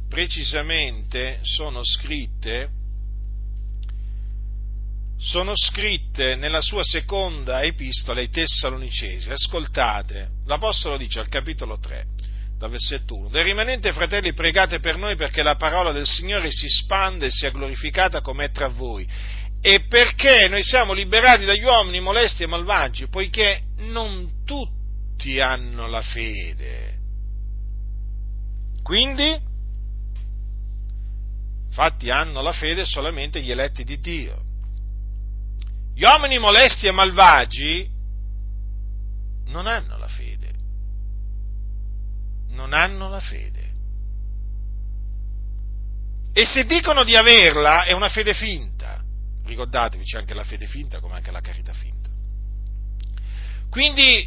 Precisamente sono scritte sono scritte nella sua seconda epistola ai Tessalonicesi. Ascoltate, l'Apostolo dice al capitolo 3, dal versetto 1, Del rimanente fratelli pregate per noi perché la parola del Signore si spande e sia glorificata come è tra voi e perché noi siamo liberati dagli uomini molesti e malvagi, poiché non tutti hanno la fede. Quindi, infatti hanno la fede solamente gli eletti di Dio. Gli uomini molesti e malvagi non hanno la fede. Non hanno la fede. E se dicono di averla è una fede finta. Ricordatevi, c'è anche la fede finta come anche la carità finta. Quindi,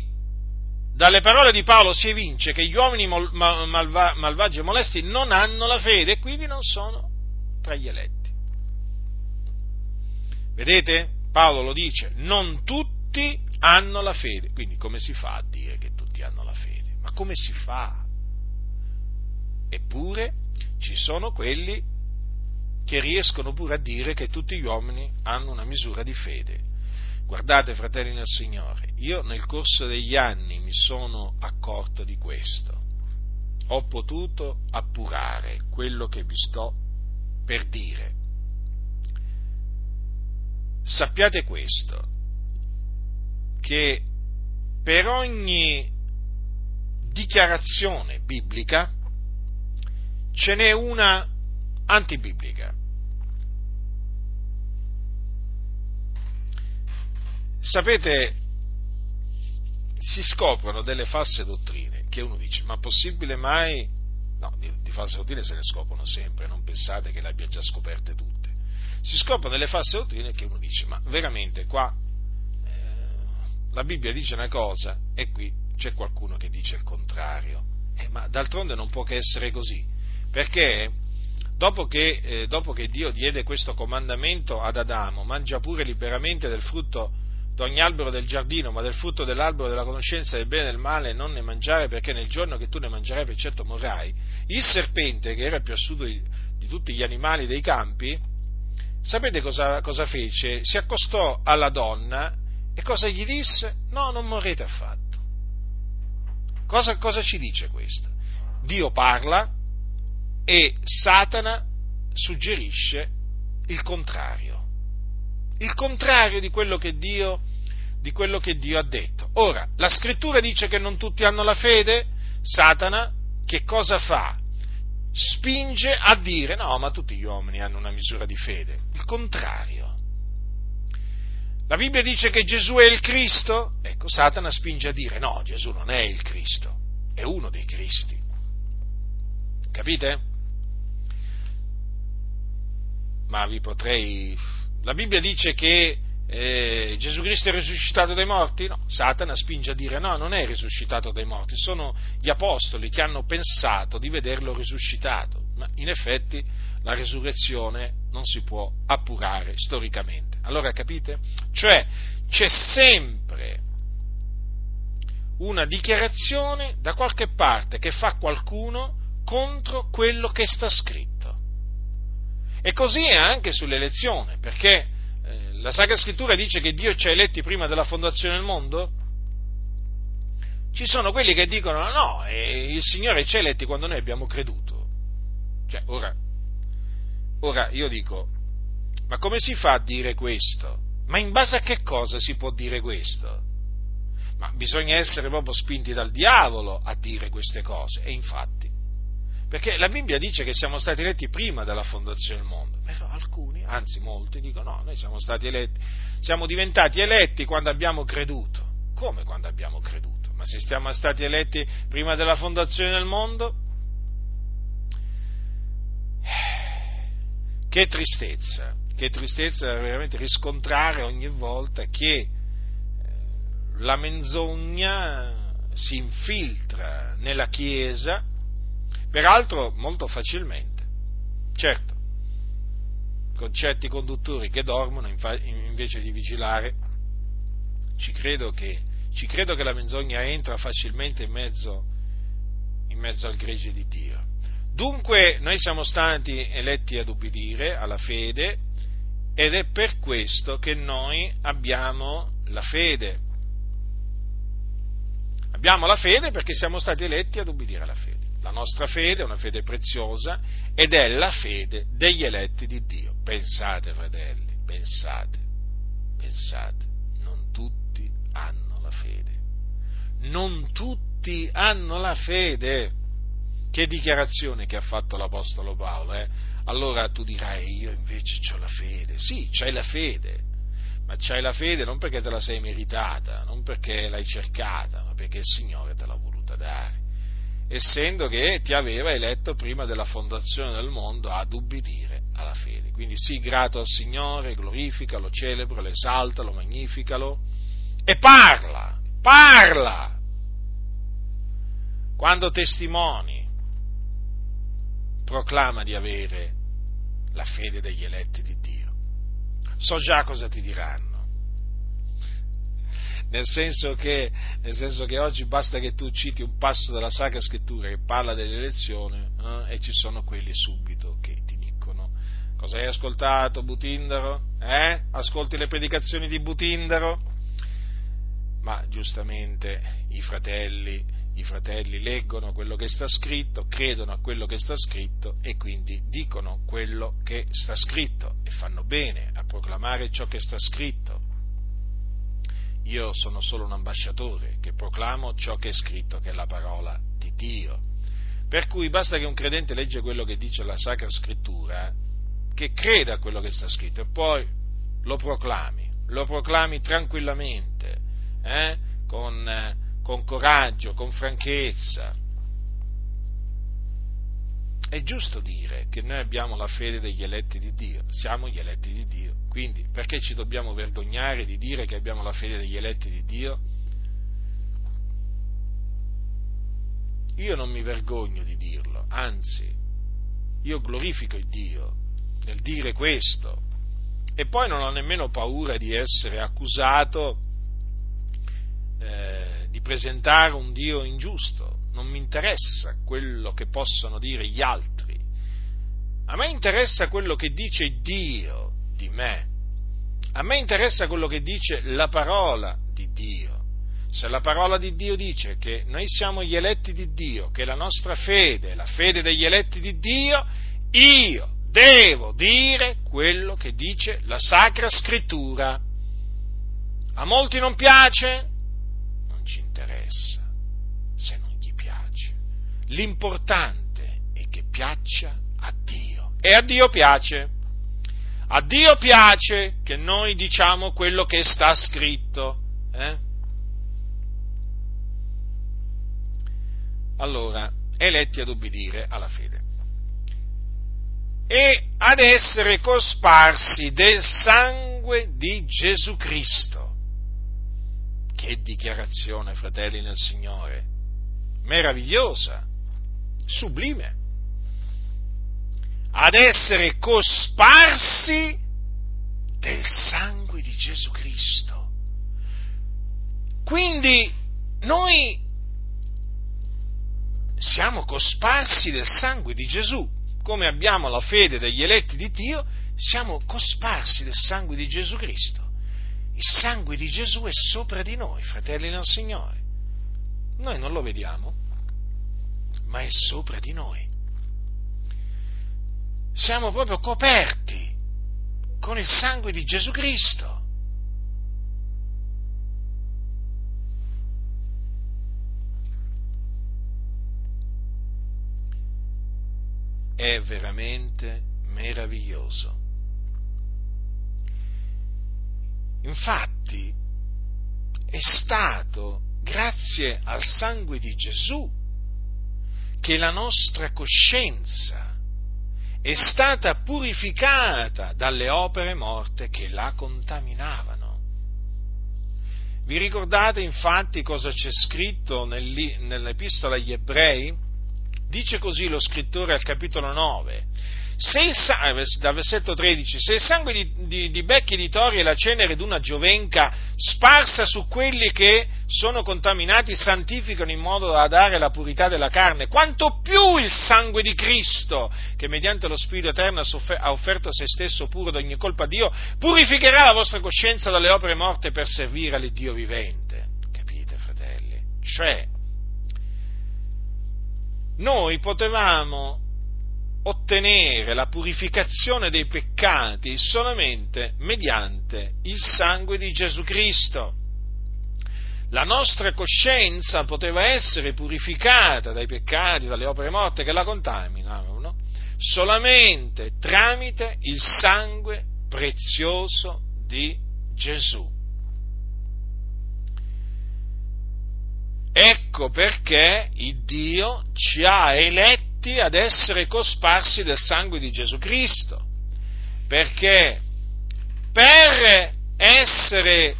dalle parole di Paolo si evince che gli uomini malva- malvagi e molesti non hanno la fede e quindi non sono tra gli eletti. Vedete? Paolo lo dice, non tutti hanno la fede. Quindi come si fa a dire che tutti hanno la fede? Ma come si fa? Eppure ci sono quelli che riescono pure a dire che tutti gli uomini hanno una misura di fede. Guardate, fratelli nel Signore, io nel corso degli anni mi sono accorto di questo. Ho potuto appurare quello che vi sto per dire sappiate questo, che per ogni dichiarazione biblica ce n'è una antibiblica. Sapete, si scoprono delle false dottrine che uno dice, ma possibile mai? No, di, di false dottrine se ne scoprono sempre, non pensate che le abbia già scoperte tutte si scoprono delle false dottrine che uno dice, ma veramente qua eh, la Bibbia dice una cosa e qui c'è qualcuno che dice il contrario. Eh, ma d'altronde non può che essere così, perché dopo che, eh, dopo che Dio diede questo comandamento ad Adamo, mangia pure liberamente del frutto di ogni albero del giardino, ma del frutto dell'albero della conoscenza del bene e del male non ne mangiare, perché nel giorno che tu ne mangerai per certo morrai, il serpente, che era più astuto di, di tutti gli animali dei campi, sapete cosa, cosa fece? Si accostò alla donna e cosa gli disse? No, non morrete affatto. Cosa, cosa ci dice questo? Dio parla e Satana suggerisce il contrario. Il contrario di quello che Dio, di quello che Dio ha detto. Ora, la scrittura dice che non tutti hanno la fede, Satana che cosa fa? Spinge a dire no, ma tutti gli uomini hanno una misura di fede. Il contrario. La Bibbia dice che Gesù è il Cristo, ecco, Satana spinge a dire no, Gesù non è il Cristo, è uno dei Cristi. Capite? Ma vi potrei... La Bibbia dice che eh, Gesù Cristo è risuscitato dai morti? No, Satana spinge a dire no, non è risuscitato dai morti, sono gli apostoli che hanno pensato di vederlo risuscitato, ma in effetti la risurrezione non si può appurare storicamente. Allora capite? Cioè c'è sempre una dichiarazione da qualche parte che fa qualcuno contro quello che sta scritto. E così è anche sull'elezione, perché la Sacra Scrittura dice che Dio ci ha eletti prima della fondazione del mondo? Ci sono quelli che dicono no, il Signore ci ha eletti quando noi abbiamo creduto. Cioè, ora, ora io dico, ma come si fa a dire questo? Ma in base a che cosa si può dire questo? Ma bisogna essere proprio spinti dal diavolo a dire queste cose, e infatti. Perché la Bibbia dice che siamo stati eletti prima della fondazione del mondo, però alcuni, anzi molti, dicono no, noi siamo stati eletti, siamo diventati eletti quando abbiamo creduto. Come quando abbiamo creduto? Ma se siamo stati eletti prima della fondazione del mondo? Che tristezza, che tristezza veramente riscontrare ogni volta che eh, la menzogna si infiltra nella Chiesa peraltro molto facilmente. Certo, con certi conduttori che dormono invece di vigilare, ci credo che, ci credo che la menzogna entra facilmente in mezzo, in mezzo al gregge di Dio. Dunque noi siamo stati eletti ad ubbidire alla fede ed è per questo che noi abbiamo la fede. Abbiamo la fede perché siamo stati eletti ad ubbidire alla fede. La nostra fede è una fede preziosa ed è la fede degli eletti di Dio. Pensate, fratelli, pensate, pensate, non tutti hanno la fede. Non tutti hanno la fede. Che dichiarazione che ha fatto l'Apostolo Paolo, eh? Allora tu dirai, io invece ho la fede. Sì, c'hai la fede, ma c'hai la fede non perché te la sei meritata, non perché l'hai cercata, ma perché il Signore te l'ha voluta dare essendo che ti aveva eletto prima della fondazione del mondo ad ubbidire alla fede. Quindi sii grato al Signore, glorificalo, celebra, lo esalta, lo magnificalo e parla, parla. Quando testimoni, proclama di avere la fede degli eletti di Dio. So già cosa ti diranno nel senso, che, nel senso che, oggi basta che tu citi un passo della Sacra Scrittura che parla dell'elezione eh, e ci sono quelli subito che ti dicono cosa hai ascoltato Butindaro? Eh? Ascolti le predicazioni di Butindaro? Ma giustamente i fratelli, i fratelli leggono quello che sta scritto, credono a quello che sta scritto e quindi dicono quello che sta scritto e fanno bene a proclamare ciò che sta scritto io sono solo un ambasciatore che proclamo ciò che è scritto, che è la parola di Dio. Per cui basta che un credente legge quello che dice la Sacra Scrittura, che creda a quello che sta scritto e poi lo proclami, lo proclami tranquillamente, eh? con, eh, con coraggio, con franchezza. È giusto dire che noi abbiamo la fede degli eletti di Dio, siamo gli eletti di Dio. Quindi perché ci dobbiamo vergognare di dire che abbiamo la fede degli eletti di Dio? Io non mi vergogno di dirlo, anzi, io glorifico il Dio nel dire questo. E poi non ho nemmeno paura di essere accusato eh, di presentare un Dio ingiusto, non mi interessa quello che possono dire gli altri, a me interessa quello che dice Dio di me. A me interessa quello che dice la parola di Dio. Se la parola di Dio dice che noi siamo gli eletti di Dio, che la nostra fede è la fede degli eletti di Dio, io devo dire quello che dice la Sacra Scrittura. A molti non piace? Non ci interessa L'importante è che piaccia a Dio. E a Dio piace. A Dio piace che noi diciamo quello che sta scritto. Eh? Allora, eletti ad obbedire alla fede e ad essere cosparsi del sangue di Gesù Cristo. Che dichiarazione, fratelli nel Signore, meravigliosa, sublime ad essere cosparsi del sangue di Gesù Cristo. Quindi noi siamo cosparsi del sangue di Gesù, come abbiamo la fede degli eletti di Dio, siamo cosparsi del sangue di Gesù Cristo. Il sangue di Gesù è sopra di noi, fratelli del Signore. Noi non lo vediamo, ma è sopra di noi siamo proprio coperti con il sangue di Gesù Cristo. È veramente meraviglioso. Infatti è stato grazie al sangue di Gesù che la nostra coscienza è stata purificata dalle opere morte che la contaminavano. Vi ricordate infatti cosa c'è scritto nell'epistola agli ebrei? Dice così lo scrittore al capitolo 9, se il, eh, da versetto 13, se il sangue di, di, di becchi di tori e la cenere d'una giovenca sparsa su quelli che sono contaminati santificano in modo da dare la purità della carne, quanto più il sangue di Cristo, che mediante lo Spirito Eterno ha offerto se stesso puro da ogni colpa a Dio, purificherà la vostra coscienza dalle opere morte per servire all'Iddio vivente. Capite, fratelli? Cioè, noi potevamo ottenere la purificazione dei peccati solamente mediante il sangue di Gesù Cristo la nostra coscienza poteva essere purificata dai peccati, dalle opere morte che la contaminavano, solamente tramite il sangue prezioso di Gesù. Ecco perché il Dio ci ha eletti ad essere cosparsi del sangue di Gesù Cristo, perché per essere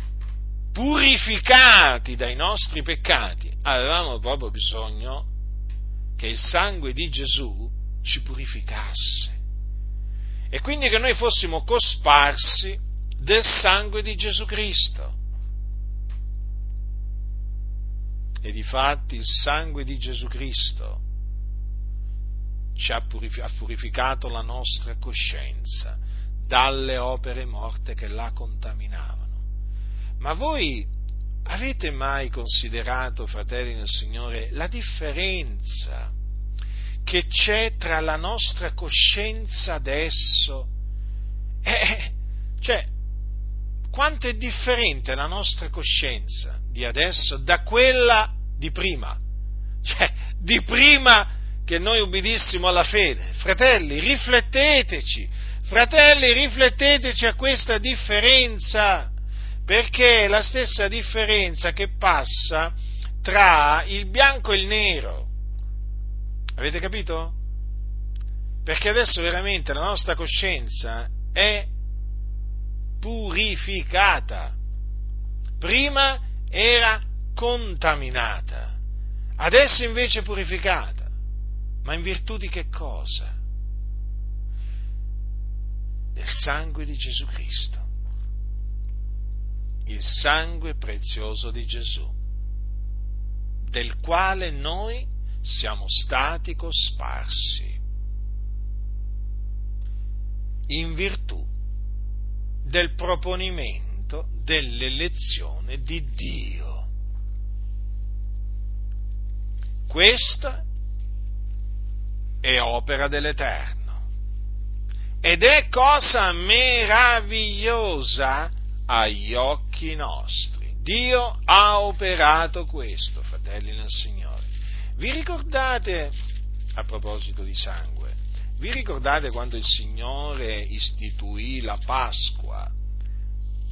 purificati dai nostri peccati, avevamo proprio bisogno che il sangue di Gesù ci purificasse. E quindi che noi fossimo cosparsi del sangue di Gesù Cristo. E difatti il sangue di Gesù Cristo ci ha, purificato la nostra coscienza dalle opere morte che la contaminavano. Ma voi avete mai considerato, fratelli nel Signore, la differenza che c'è tra la nostra coscienza adesso e, cioè, quanto è differente la nostra coscienza di adesso da quella di prima? Cioè, di prima che noi ubbidissimo alla fede. Fratelli, rifletteteci, fratelli, rifletteteci a questa differenza perché è la stessa differenza che passa tra il bianco e il nero. Avete capito? Perché adesso veramente la nostra coscienza è purificata. Prima era contaminata, adesso invece è purificata. Ma in virtù di che cosa? Del sangue di Gesù Cristo il sangue prezioso di Gesù, del quale noi siamo stati cosparsi in virtù del proponimento dell'elezione di Dio. Questa è opera dell'Eterno ed è cosa meravigliosa agli occhi nostri. Dio ha operato questo, fratelli nel Signore. Vi ricordate, a proposito di sangue, vi ricordate quando il Signore istituì la Pasqua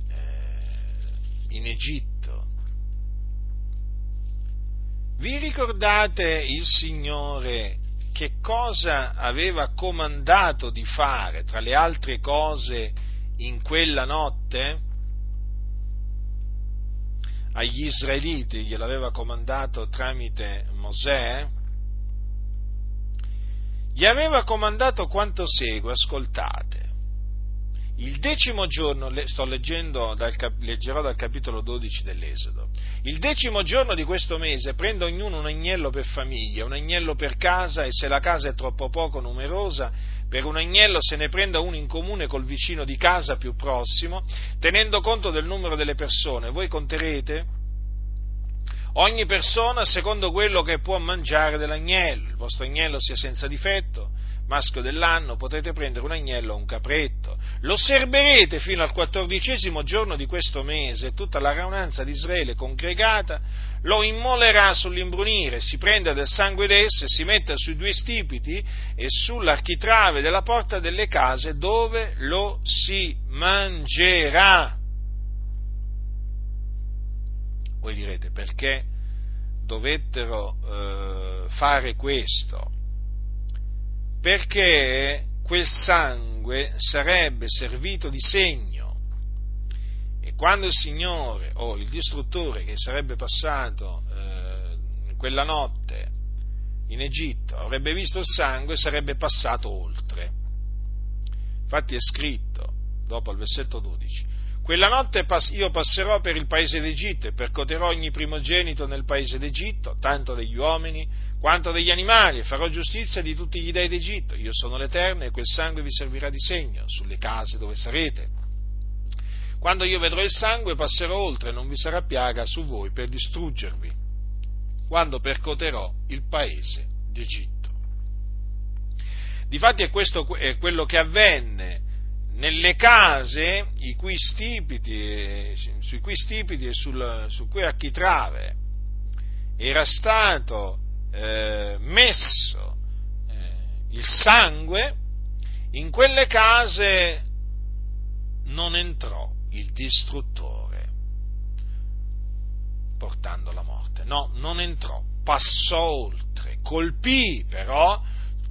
eh, in Egitto? Vi ricordate il Signore che cosa aveva comandato di fare, tra le altre cose, in quella notte? Agli israeliti, gliel'aveva comandato tramite Mosè, gli aveva comandato quanto segue, ascoltate. Il decimo giorno, sto leggendo, dal, leggerò dal capitolo 12 dell'Esodo, il decimo giorno di questo mese prenda ognuno un agnello per famiglia, un agnello per casa e se la casa è troppo poco numerosa, per un agnello se ne prenda uno in comune col vicino di casa più prossimo, tenendo conto del numero delle persone. Voi conterete ogni persona secondo quello che può mangiare dell'agnello. Il vostro agnello sia senza difetto, maschio dell'anno, potrete prendere un agnello o un capretto. Lo serberete fino al quattordicesimo giorno di questo mese, tutta la raunanza di Israele congregata lo immolerà sull'imbrunire, si prenda del sangue d'esso e si metta sui due stipiti e sull'architrave della porta delle case dove lo si mangerà. Voi direte perché dovettero eh, fare questo? Perché quel sangue sarebbe servito di segno e quando il Signore o il distruttore che sarebbe passato eh, quella notte in Egitto avrebbe visto il sangue sarebbe passato oltre. Infatti è scritto, dopo al versetto 12, Quella notte io passerò per il paese d'Egitto e percoterò ogni primogenito nel paese d'Egitto, tanto degli uomini quanto degli animali, e farò giustizia di tutti gli dei d'Egitto. Io sono l'Eterno e quel sangue vi servirà di segno sulle case dove sarete. Quando io vedrò il sangue passerò oltre e non vi sarà piaga su voi per distruggervi, quando percoterò il paese d'Egitto. Difatti è questo è quello che avvenne nelle case cui stipiti, sui cui stipiti e sul, su cui architrave era stato eh, messo eh, il sangue, in quelle case non entrò il distruttore portando la morte. No, non entrò, passò oltre, colpì però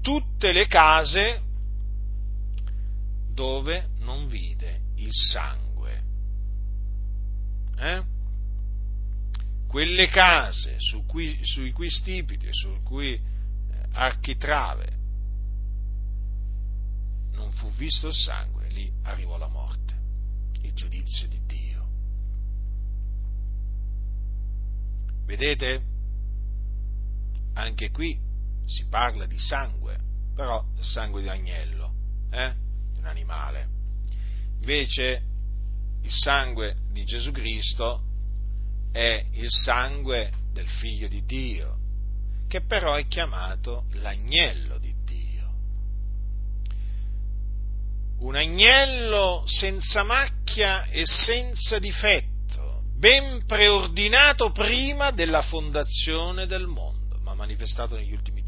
tutte le case dove non vide il sangue. Eh? Quelle case su cui, sui cui stipiti, su cui eh, architrave non fu visto il sangue, lì arrivò la morte, il giudizio di Dio. Vedete? Anche qui si parla di sangue, però sangue di agnello, eh? Animale. Invece il sangue di Gesù Cristo è il sangue del figlio di Dio, che però è chiamato l'agnello di Dio. Un agnello senza macchia e senza difetto, ben preordinato prima della fondazione del mondo, ma manifestato negli ultimi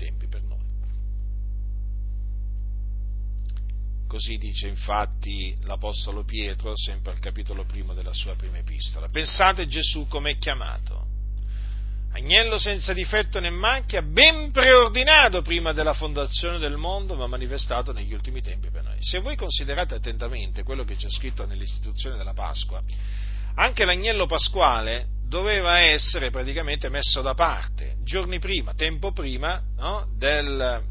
Così dice infatti l'Apostolo Pietro, sempre al capitolo primo della sua prima epistola. Pensate Gesù come è chiamato. Agnello senza difetto né macchia, ben preordinato prima della fondazione del mondo, ma manifestato negli ultimi tempi per noi. Se voi considerate attentamente quello che c'è scritto nell'istituzione della Pasqua, anche l'agnello pasquale doveva essere praticamente messo da parte giorni prima, tempo prima no, del,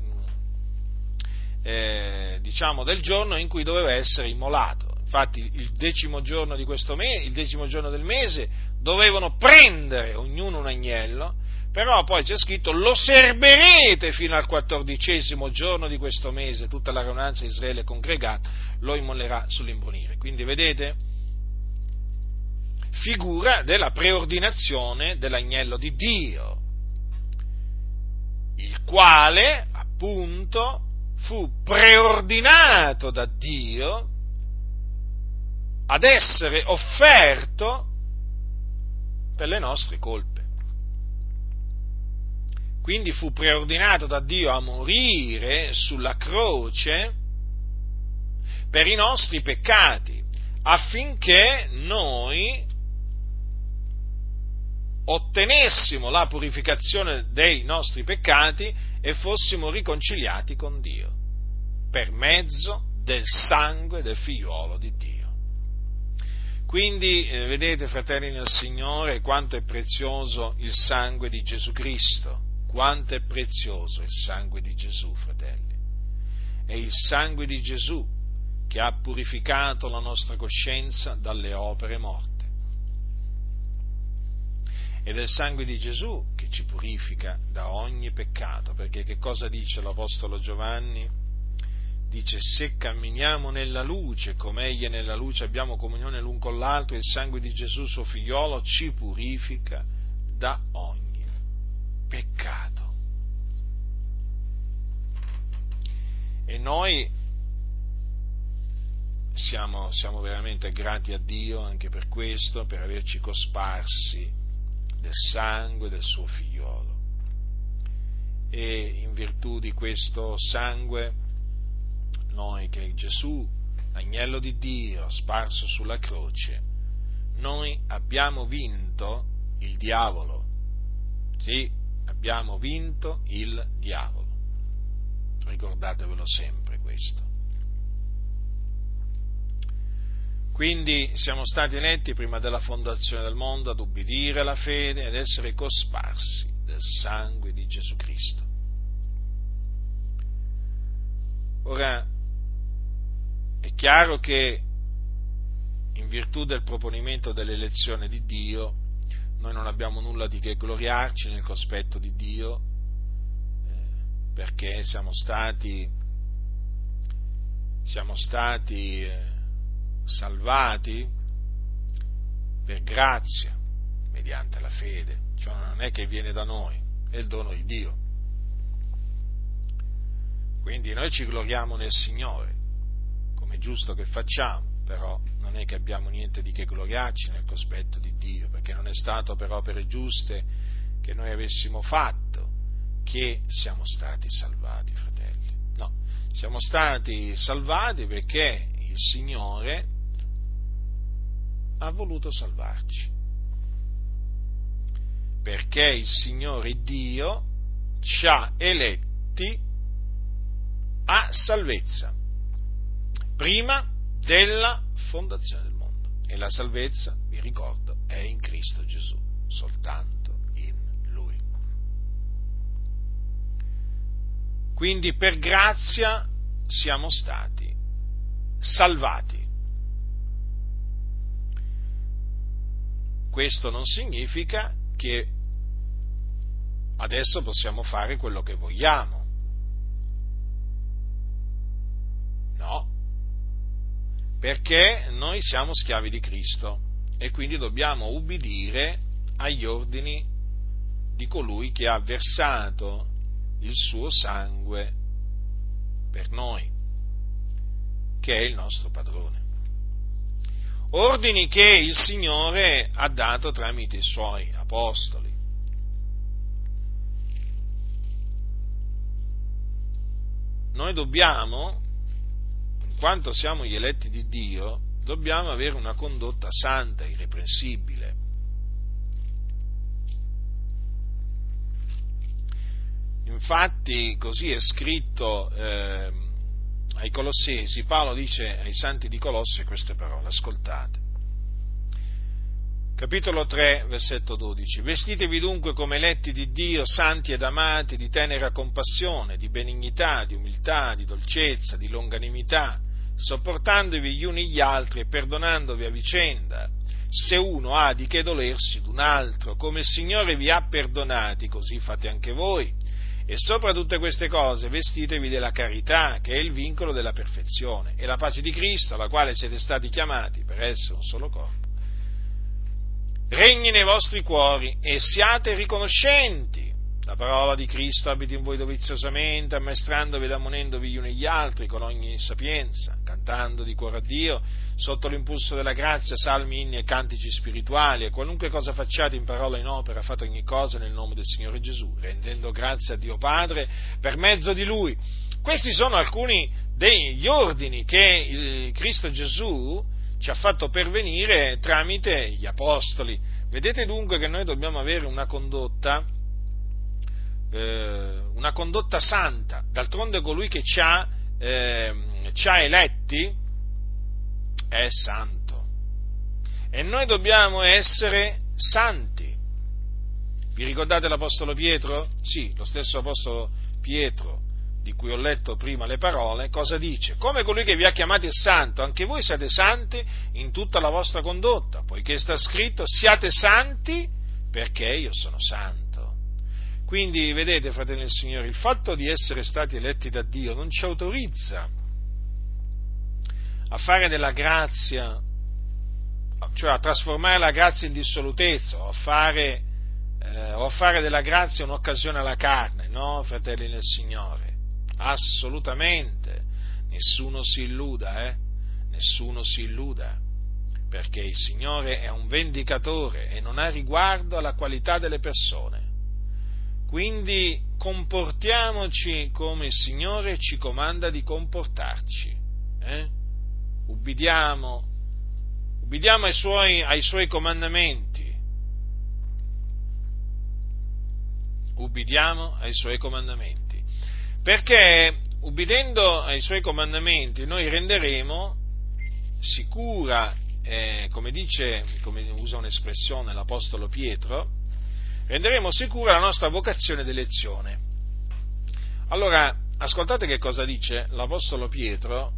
eh, diciamo, del giorno in cui doveva essere immolato. Infatti il decimo giorno, di questo mese, il decimo giorno del mese dovevano prendere ognuno un agnello, però poi c'è scritto lo serberete fino al quattordicesimo giorno di questo mese, tutta la raunanza di Israele congregata lo immolerà sull'imbrunire. Quindi vedete, figura della preordinazione dell'agnello di Dio, il quale appunto fu preordinato da Dio ad essere offerto per le nostre colpe. Quindi fu preordinato da Dio a morire sulla croce per i nostri peccati, affinché noi ottenessimo la purificazione dei nostri peccati e fossimo riconciliati con Dio per mezzo del sangue del figliuolo di Dio. Quindi eh, vedete, fratelli nel Signore, quanto è prezioso il sangue di Gesù Cristo, quanto è prezioso il sangue di Gesù, fratelli. È il sangue di Gesù che ha purificato la nostra coscienza dalle opere morte ed è il sangue di Gesù ci purifica da ogni peccato, perché che cosa dice l'Apostolo Giovanni? Dice se camminiamo nella luce, come egli è nella luce, abbiamo comunione l'un con l'altro, il sangue di Gesù, suo figliolo, ci purifica da ogni peccato. E noi siamo, siamo veramente grati a Dio anche per questo, per averci cosparsi del sangue del suo figliolo. E in virtù di questo sangue, noi che Gesù, agnello di Dio, sparso sulla croce, noi abbiamo vinto il diavolo. Sì, abbiamo vinto il diavolo. Ricordatevelo sempre questo. Quindi siamo stati eletti prima della fondazione del mondo ad ubbidire la fede ed essere cosparsi del sangue di Gesù Cristo. Ora, è chiaro che in virtù del proponimento dell'elezione di Dio, noi non abbiamo nulla di che gloriarci nel cospetto di Dio, eh, perché siamo stati, siamo stati eh, salvati per grazia, mediante la fede, cioè non è che viene da noi, è il dono di Dio. Quindi noi ci gloriamo nel Signore, come è giusto che facciamo, però non è che abbiamo niente di che gloriarci nel cospetto di Dio, perché non è stato per opere giuste che noi avessimo fatto che siamo stati salvati, fratelli. No, siamo stati salvati perché il Signore ha voluto salvarci. Perché il Signore Dio ci ha eletti a salvezza, prima della fondazione del mondo. E la salvezza, vi ricordo, è in Cristo Gesù, soltanto in Lui. Quindi per grazia siamo stati salvati. Questo non significa che adesso possiamo fare quello che vogliamo No, perché noi siamo schiavi di Cristo e quindi dobbiamo ubbidire agli ordini di colui che ha versato il suo sangue per noi, che è il nostro padrone. Ordini che il Signore ha dato tramite i suoi apostoli. Noi dobbiamo quanto siamo gli eletti di Dio, dobbiamo avere una condotta santa, irreprensibile. Infatti, così è scritto eh, ai Colossesi, Paolo dice ai santi di Colosse queste parole, ascoltate. Capitolo 3, versetto 12. Vestitevi dunque come eletti di Dio, santi ed amati, di tenera compassione, di benignità, di umiltà, di dolcezza, di longanimità, sopportandovi gli uni gli altri e perdonandovi a vicenda, se uno ha di che dolersi d'un altro, come il Signore vi ha perdonati, così fate anche voi. E sopra tutte queste cose vestitevi della carità, che è il vincolo della perfezione, e la pace di Cristo, alla quale siete stati chiamati per essere un solo corpo. Regni nei vostri cuori e siate riconoscenti la parola di Cristo abiti in voi doviziosamente, ammaestrandovi ed ammonendovi gli uni gli altri con ogni sapienza, cantando di cuore a Dio, sotto l'impulso della grazia, salmi, inni e cantici spirituali, e qualunque cosa facciate in parola e in opera, fate ogni cosa nel nome del Signore Gesù, rendendo grazie a Dio Padre per mezzo di Lui. Questi sono alcuni degli ordini che Cristo Gesù ci ha fatto pervenire tramite gli Apostoli. Vedete dunque che noi dobbiamo avere una condotta eh, una condotta santa, d'altronde colui che ci ha, eh, ci ha eletti è santo e noi dobbiamo essere santi. Vi ricordate l'Apostolo Pietro? Sì, lo stesso Apostolo Pietro di cui ho letto prima le parole, cosa dice? Come colui che vi ha chiamati santo, anche voi siate santi in tutta la vostra condotta, poiché sta scritto siate santi perché io sono santo. Quindi, vedete, fratelli del Signore, il fatto di essere stati eletti da Dio non ci autorizza a fare della grazia, cioè a trasformare la grazia in dissolutezza o a fare, eh, o a fare della grazia un'occasione alla carne, no, fratelli del Signore? Assolutamente. Nessuno si illuda, eh? Nessuno si illuda perché il Signore è un vendicatore e non ha riguardo alla qualità delle persone. Quindi comportiamoci come il Signore ci comanda di comportarci. Eh? Ubbidiamo, ubbidiamo ai, suoi, ai suoi comandamenti. Ubbidiamo ai suoi comandamenti. Perché ubbidendo ai suoi comandamenti noi renderemo sicura, eh, come dice, come usa un'espressione l'Apostolo Pietro, renderemo sicura la nostra vocazione d'elezione. Allora, ascoltate che cosa dice l'Apostolo Pietro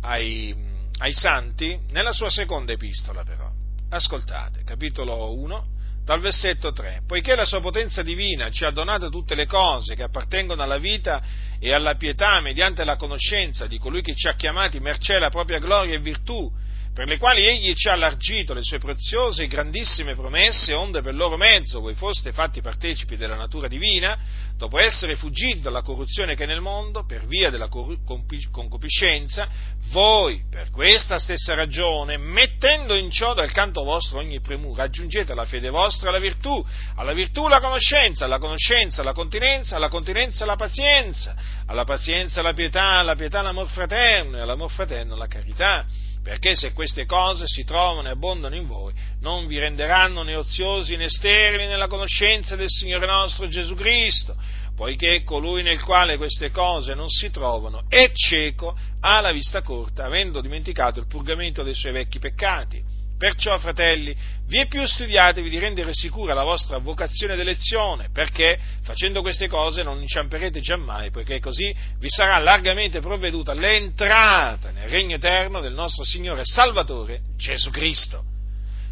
ai, ai santi nella sua seconda epistola però. Ascoltate, capitolo 1, dal versetto 3, poiché la sua potenza divina ci ha donato tutte le cose che appartengono alla vita e alla pietà mediante la conoscenza di colui che ci ha chiamati mercé la propria gloria e virtù, per le quali egli ci ha allargito le sue preziose e grandissime promesse, onde per loro mezzo voi foste fatti partecipi della natura divina, dopo essere fuggiti dalla corruzione che è nel mondo, per via della concupiscenza, voi, per questa stessa ragione, mettendo in ciò dal canto vostro ogni premura, aggiungete alla fede vostra la virtù, alla virtù la conoscenza, alla conoscenza la continenza, alla continenza la pazienza, alla pazienza la pietà, alla pietà l'amor fraterno e all'amor fraterno la carità perché se queste cose si trovano e abbondano in voi, non vi renderanno né oziosi né sterili nella conoscenza del Signore nostro Gesù Cristo, poiché colui nel quale queste cose non si trovano è cieco, ha la vista corta, avendo dimenticato il purgamento dei suoi vecchi peccati Perciò, fratelli, vi è più studiatevi di rendere sicura la vostra vocazione d'elezione, perché facendo queste cose non inciamperete giammai, poiché così vi sarà largamente provveduta l'entrata nel regno eterno del nostro Signore Salvatore Gesù Cristo.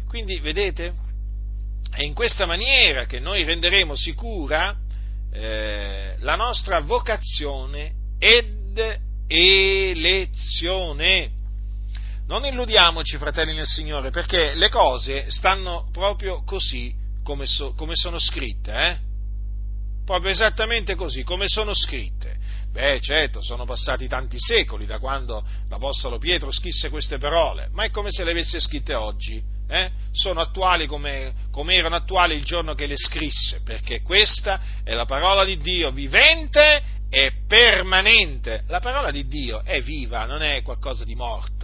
Quindi, vedete, è in questa maniera che noi renderemo sicura eh, la nostra vocazione ed elezione. Non illudiamoci, fratelli nel Signore, perché le cose stanno proprio così come, so, come sono scritte, eh? Proprio esattamente così, come sono scritte. Beh, certo, sono passati tanti secoli da quando l'Apostolo Pietro scrisse queste parole, ma è come se le avesse scritte oggi. Eh? Sono attuali come, come erano attuali il giorno che le scrisse, perché questa è la parola di Dio vivente e permanente. La parola di Dio è viva, non è qualcosa di morto.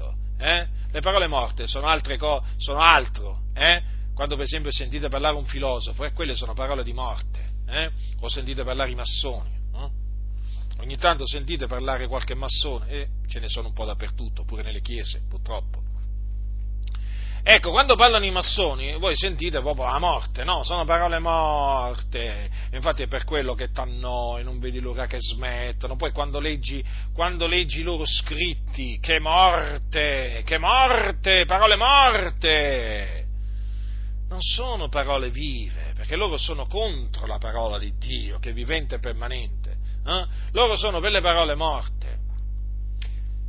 Eh? Le parole morte sono, altre co- sono altro. Eh? Quando per esempio sentite parlare un filosofo, eh, quelle sono parole di morte. Eh? O sentite parlare i massoni. Ogni tanto sentite parlare qualche massone e ce ne sono un po' dappertutto, pure nelle chiese, purtroppo. Ecco, quando parlano i massoni, voi sentite proprio la morte, no? Sono parole morte. Infatti è per quello che t'annoi, non vedi l'ora che smettono. Poi quando leggi, quando leggi i loro scritti, che morte, che morte, parole morte. Non sono parole vive, perché loro sono contro la parola di Dio, che è vivente e permanente. Eh? Loro sono per le parole morte.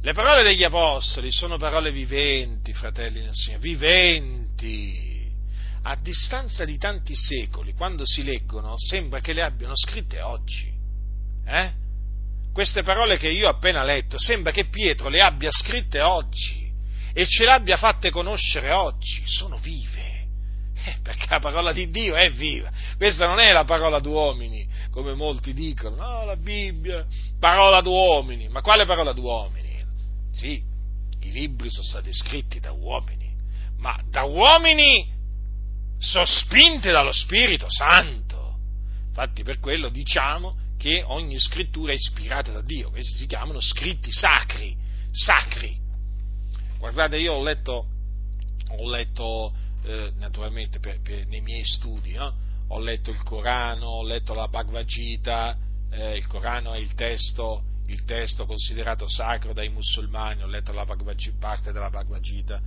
Le parole degli apostoli sono parole viventi, fratelli nel Signore, viventi. A distanza di tanti secoli, quando si leggono, sembra che le abbiano scritte oggi. Eh? Queste parole che io ho appena letto, sembra che Pietro le abbia scritte oggi e ce le abbia fatte conoscere oggi. Sono vive. Eh, perché la parola di Dio è viva. Questa non è la parola d'uomini, come molti dicono. No, la Bibbia, parola d'uomini. Ma quale parola d'uomini? Sì, i libri sono stati scritti da uomini, ma da uomini sospinti dallo Spirito Santo. Infatti per quello diciamo che ogni scrittura è ispirata da Dio, questi si chiamano scritti sacri, sacri. Guardate, io ho letto, ho letto eh, naturalmente per, per, nei miei studi, no? ho letto il Corano, ho letto la Bhagavad Gita, eh, il Corano è il testo il testo considerato sacro dai musulmani, ho letto parte della Bhagavad Gita,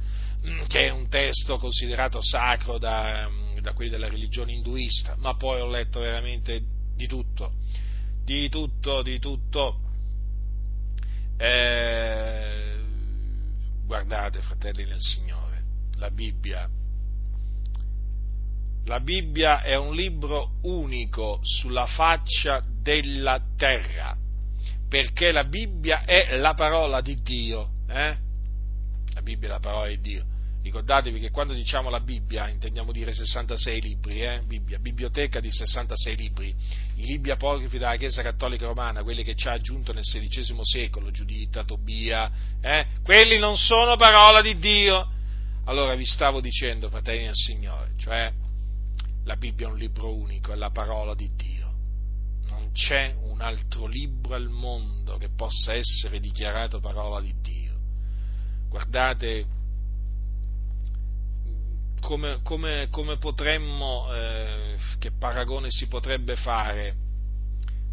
mm, che è un testo considerato sacro da, mm, da quelli della religione induista, ma poi ho letto veramente di tutto, di tutto, di tutto. Eh, guardate, fratelli nel Signore, la Bibbia. La Bibbia è un libro unico sulla faccia della terra perché la Bibbia è la parola di Dio. Eh? La Bibbia è la parola di Dio. Ricordatevi che quando diciamo la Bibbia intendiamo dire 66 libri, eh? Bibbia, biblioteca di 66 libri, i libri apocrifi della Chiesa Cattolica Romana, quelli che ci ha aggiunto nel XVI secolo, Giuditta, Tobia, eh? quelli non sono parola di Dio. Allora vi stavo dicendo, fratelli del Signore, cioè la Bibbia è un libro unico, è la parola di Dio c'è un altro libro al mondo che possa essere dichiarato parola di Dio. Guardate come, come, come potremmo, eh, che paragone si potrebbe fare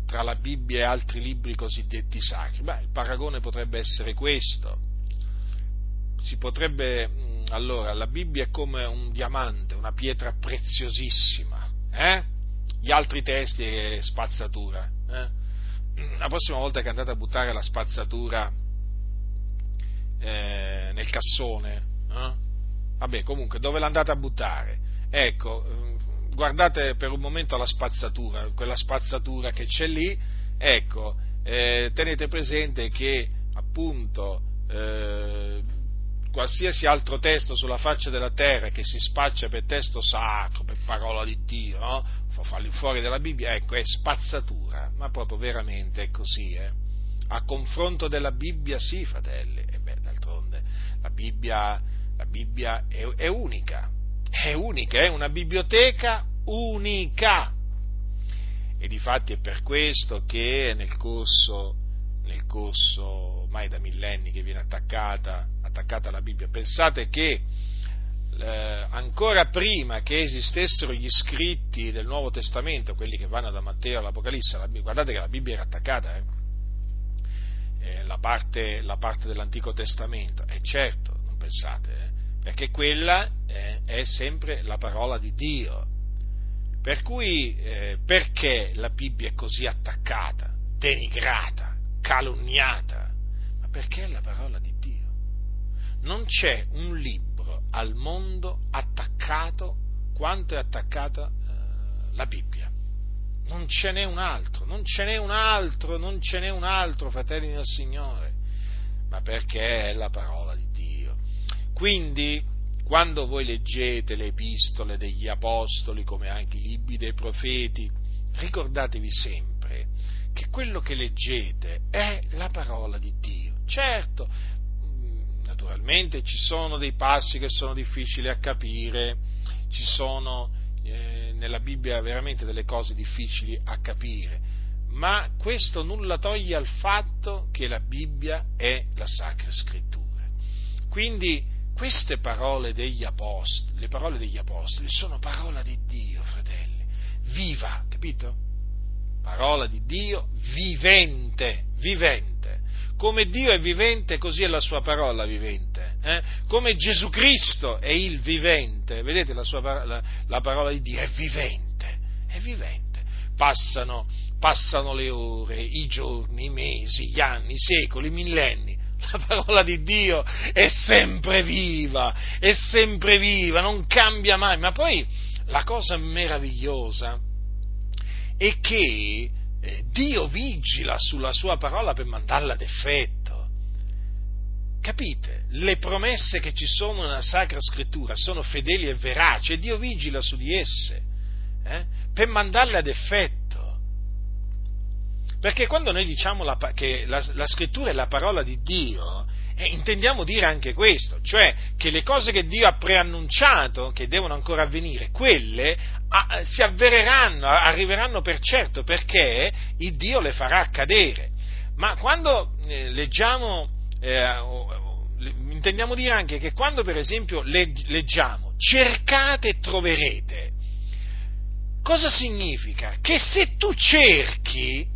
tra la Bibbia e altri libri cosiddetti sacri? Beh, il paragone potrebbe essere questo. si potrebbe, mm, allora, la Bibbia è come un diamante, una pietra preziosissima, eh? Gli altri testi è spazzatura, eh? La prossima volta che andate a buttare la spazzatura eh, nel cassone, eh? vabbè, comunque, dove l'andate a buttare? Ecco, mm, guardate per un momento la spazzatura, quella spazzatura che c'è lì, ecco, eh, tenete presente che appunto eh, qualsiasi altro testo sulla faccia della terra che si spaccia per testo sacro, per parola di Dio, no? Farli fuori dalla Bibbia, ecco, è spazzatura, ma proprio veramente è così, eh? A confronto della Bibbia, sì, fratelli, e beh, d'altronde la Bibbia, la Bibbia è, è unica, è unica, è una biblioteca unica. E difatti è per questo che nel corso, nel corso ormai da millenni che viene attaccata, attaccata alla Bibbia, pensate che eh, ancora prima che esistessero gli scritti del Nuovo Testamento, quelli che vanno da Matteo all'Apocalisse, guardate che la Bibbia era attaccata, eh? Eh, la, parte, la, parte, dell'Antico Testamento, e certo, non pensate, eh, perché quella eh, è sempre la parola di Dio. Per cui eh, perché la Bibbia è così attaccata, denigrata, calunniata? Ma perché è la parola di Dio. Non c'è un libro al mondo attaccato quanto è attaccata eh, la Bibbia. Non ce n'è un altro, non ce n'è un altro, non ce n'è un altro, fratelli del Signore, ma perché è la parola di Dio. Quindi, quando voi leggete le epistole degli apostoli, come anche i libri dei profeti, ricordatevi sempre che quello che leggete è la parola di Dio. Certo, Naturalmente ci sono dei passi che sono difficili a capire, ci sono eh, nella Bibbia veramente delle cose difficili a capire, ma questo nulla toglie al fatto che la Bibbia è la Sacra Scrittura. Quindi queste parole degli apostoli, le parole degli apostoli sono parola di Dio, fratelli, viva, capito? Parola di Dio vivente, vivente come Dio è vivente, così è la sua parola vivente. Eh? Come Gesù Cristo è il vivente, vedete la, sua, la, la parola di Dio è vivente, è vivente. Passano, passano le ore, i giorni, i mesi, gli anni, i secoli, i millenni. La parola di Dio è sempre viva, è sempre viva, non cambia mai. Ma poi la cosa meravigliosa è che eh, Dio vigila sulla sua parola per mandarla ad effetto. Capite? Le promesse che ci sono nella Sacra Scrittura sono fedeli e veraci e Dio vigila su di esse eh, per mandarle ad effetto. Perché quando noi diciamo la, che la, la, Scrittura è la parola di Dio, eh, intendiamo dire anche questo, cioè che le cose che Dio ha preannunciato, che devono ancora avvenire, quelle a, si avvereranno, arriveranno per certo, perché il Dio le farà accadere. Ma quando eh, leggiamo, eh, intendiamo dire anche che quando per esempio leggiamo cercate e troverete, cosa significa? Che se tu cerchi,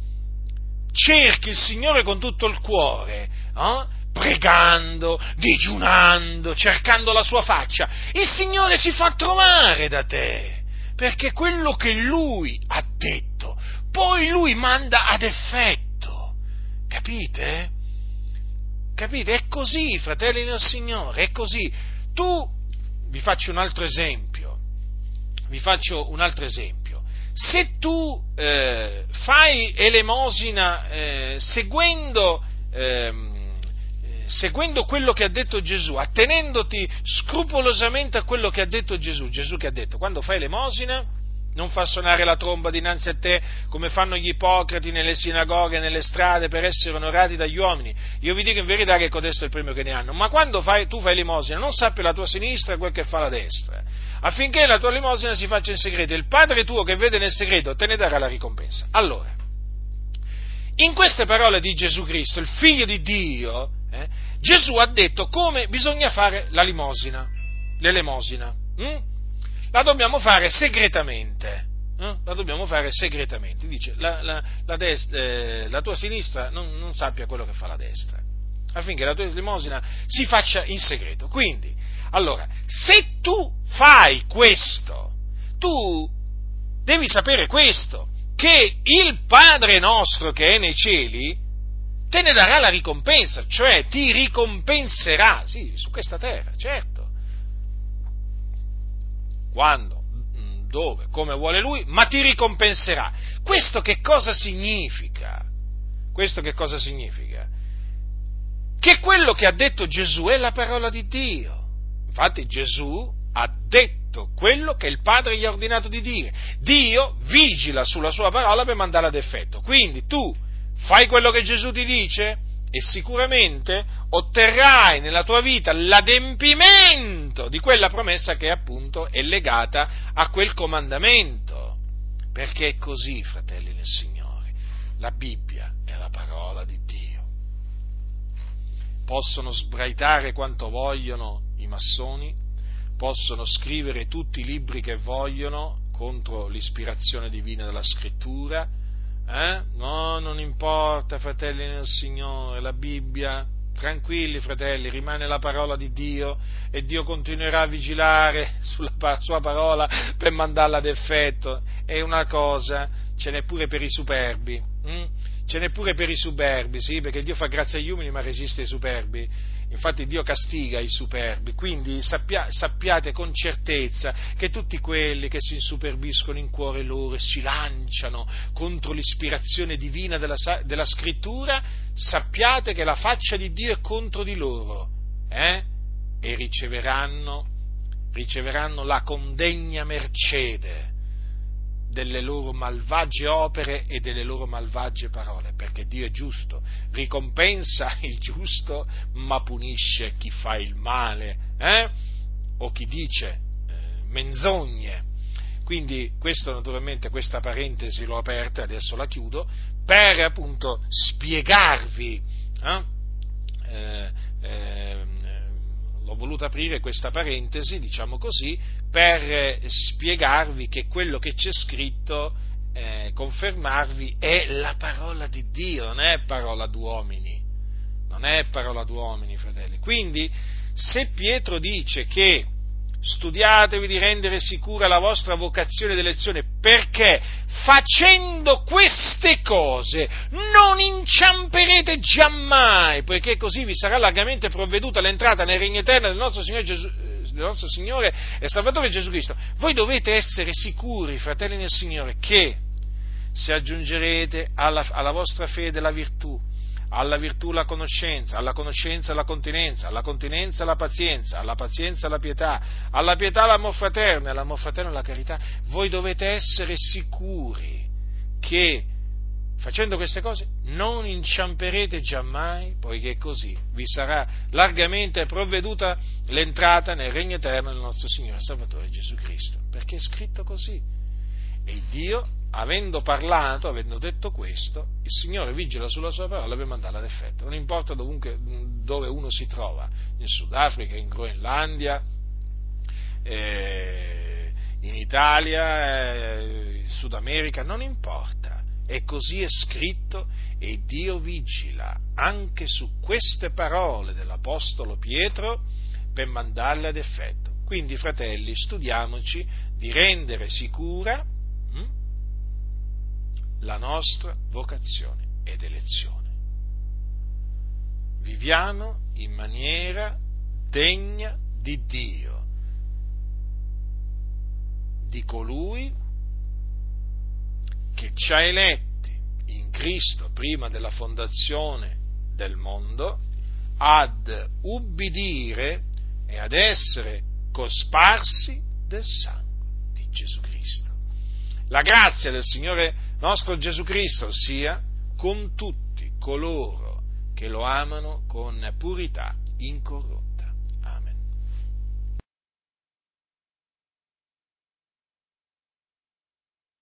cerchi il Signore con tutto il cuore, eh? Pregando, digiunando, cercando la sua faccia, il Signore si fa trovare da te, perché quello che Lui ha detto, poi Lui manda ad effetto. Capite? Capite? È così, fratelli del Signore, è così. Tu, vi faccio un altro esempio, vi faccio un altro esempio. Se tu eh, fai elemosina eh, seguendo eh, seguendo quello che ha detto Gesù, attenendoti scrupolosamente a quello che ha detto Gesù, Gesù che ha detto, quando fai l'emosina, non fa suonare la tromba dinanzi a te come fanno gli ipocrati nelle sinagoghe, nelle strade per essere onorati dagli uomini. Io vi dico in verità che codesto è il premio che ne hanno. Ma quando fai, tu fai l'emosina, non sappi la tua sinistra quel che fa la destra, affinché la tua limosina si faccia in segreto. Il Padre tuo che vede nel segreto te ne darà la ricompensa. Allora, in queste parole di Gesù Cristo, il Figlio di Dio, eh, Gesù ha detto come bisogna fare la limosina, l'elemosina. Hm? La dobbiamo fare segretamente. Eh? La dobbiamo fare segretamente. Dice, la, la, la, destra, eh, la tua sinistra non, non, sappia quello che fa la destra. affinché la tua elemosina si faccia in segreto. Quindi, allora, se tu fai questo, tu devi sapere questo, che il Padre nostro che è nei cieli te ne darà la ricompensa, cioè ti ricompenserà, sì, su questa terra, certo. Quando, mm, dove, come vuole Lui, ma ti ricompenserà. Questo che cosa significa? Questo che cosa significa? Che quello che ha detto Gesù è la parola di Dio. Infatti Gesù ha detto quello che il Padre gli ha ordinato di dire. Dio vigila sulla sua parola per mandarla ad effetto. Quindi tu fai quello che Gesù ti dice e sicuramente otterrai nella tua vita l'adempimento di quella promessa che appunto è legata a quel comandamento. Perché è così, fratelli nel Signore. La Bibbia è la parola di Dio. Possono sbraitare quanto vogliono i massoni, possono scrivere tutti i libri che vogliono contro l'ispirazione divina della scrittura, eh? No, non importa, fratelli nel Signore, la Bibbia, tranquilli fratelli, rimane la parola di Dio e Dio continuerà a vigilare sulla sua parola per mandarla ad effetto. È una cosa, ce n'è pure per i superbi, hm? ce n'è pure per i superbi, sì, perché Dio fa grazia agli umili ma resiste ai superbi infatti Dio castiga i superbi, quindi sappia, sappiate con certezza che tutti quelli che si insuperbiscono in cuore loro e si lanciano contro l'ispirazione divina della, della scrittura, sappiate che la faccia di Dio è contro di loro eh? e riceveranno, riceveranno la condegna mercede delle loro malvagie opere e delle loro malvagie parole, perché Dio è giusto, ricompensa il giusto, ma punisce chi fa il male, eh? o chi dice eh, menzogne. Quindi questo naturalmente, questa parentesi l'ho aperta, adesso la chiudo, per appunto spiegarvi eh? eh, l'ho voluto aprire questa parentesi, diciamo così, per spiegarvi che quello che c'è scritto, eh, confermarvi, è la parola di Dio, non è parola d'uomini, non è parola d'uomini, fratelli. Quindi, se Pietro dice che studiatevi di rendere sicura la vostra vocazione d'elezione, perché facendo queste cose non inciamperete giammai, poiché così vi sarà largamente provveduta l'entrata nel regno eterno del nostro Signore, Gesù, eh, del nostro Signore e Salvatore Gesù Cristo. Voi dovete essere sicuri, fratelli nel Signore, che se aggiungerete alla, alla vostra fede la virtù, alla virtù la conoscenza, alla conoscenza la continenza, alla continenza la pazienza, alla pazienza la pietà, alla pietà l'amor fraterno all'amor fraterno la carità, voi dovete essere sicuri che facendo queste cose non inciamperete giammai, poiché così vi sarà largamente provveduta l'entrata nel regno eterno del nostro Signore Salvatore Gesù Cristo, perché è scritto così. E Dio avendo parlato, avendo detto questo, il Signore vigila sulla sua parola per mandarla ad effetto. Non importa dovunque, dove uno si trova, in Sudafrica, in Groenlandia, eh, in Italia, eh, in Sud America, non importa. E così è scritto e Dio vigila anche su queste parole dell'Apostolo Pietro per mandarle ad effetto. Quindi, fratelli, studiamoci di rendere sicura la nostra vocazione ed elezione. Viviamo in maniera degna di Dio, di colui che ci ha eletti in Cristo prima della fondazione del mondo ad ubbidire e ad essere cosparsi del sangue di Gesù Cristo. La grazia del Signore nostro Gesù Cristo sia con tutti coloro che lo amano con purità incorrotta.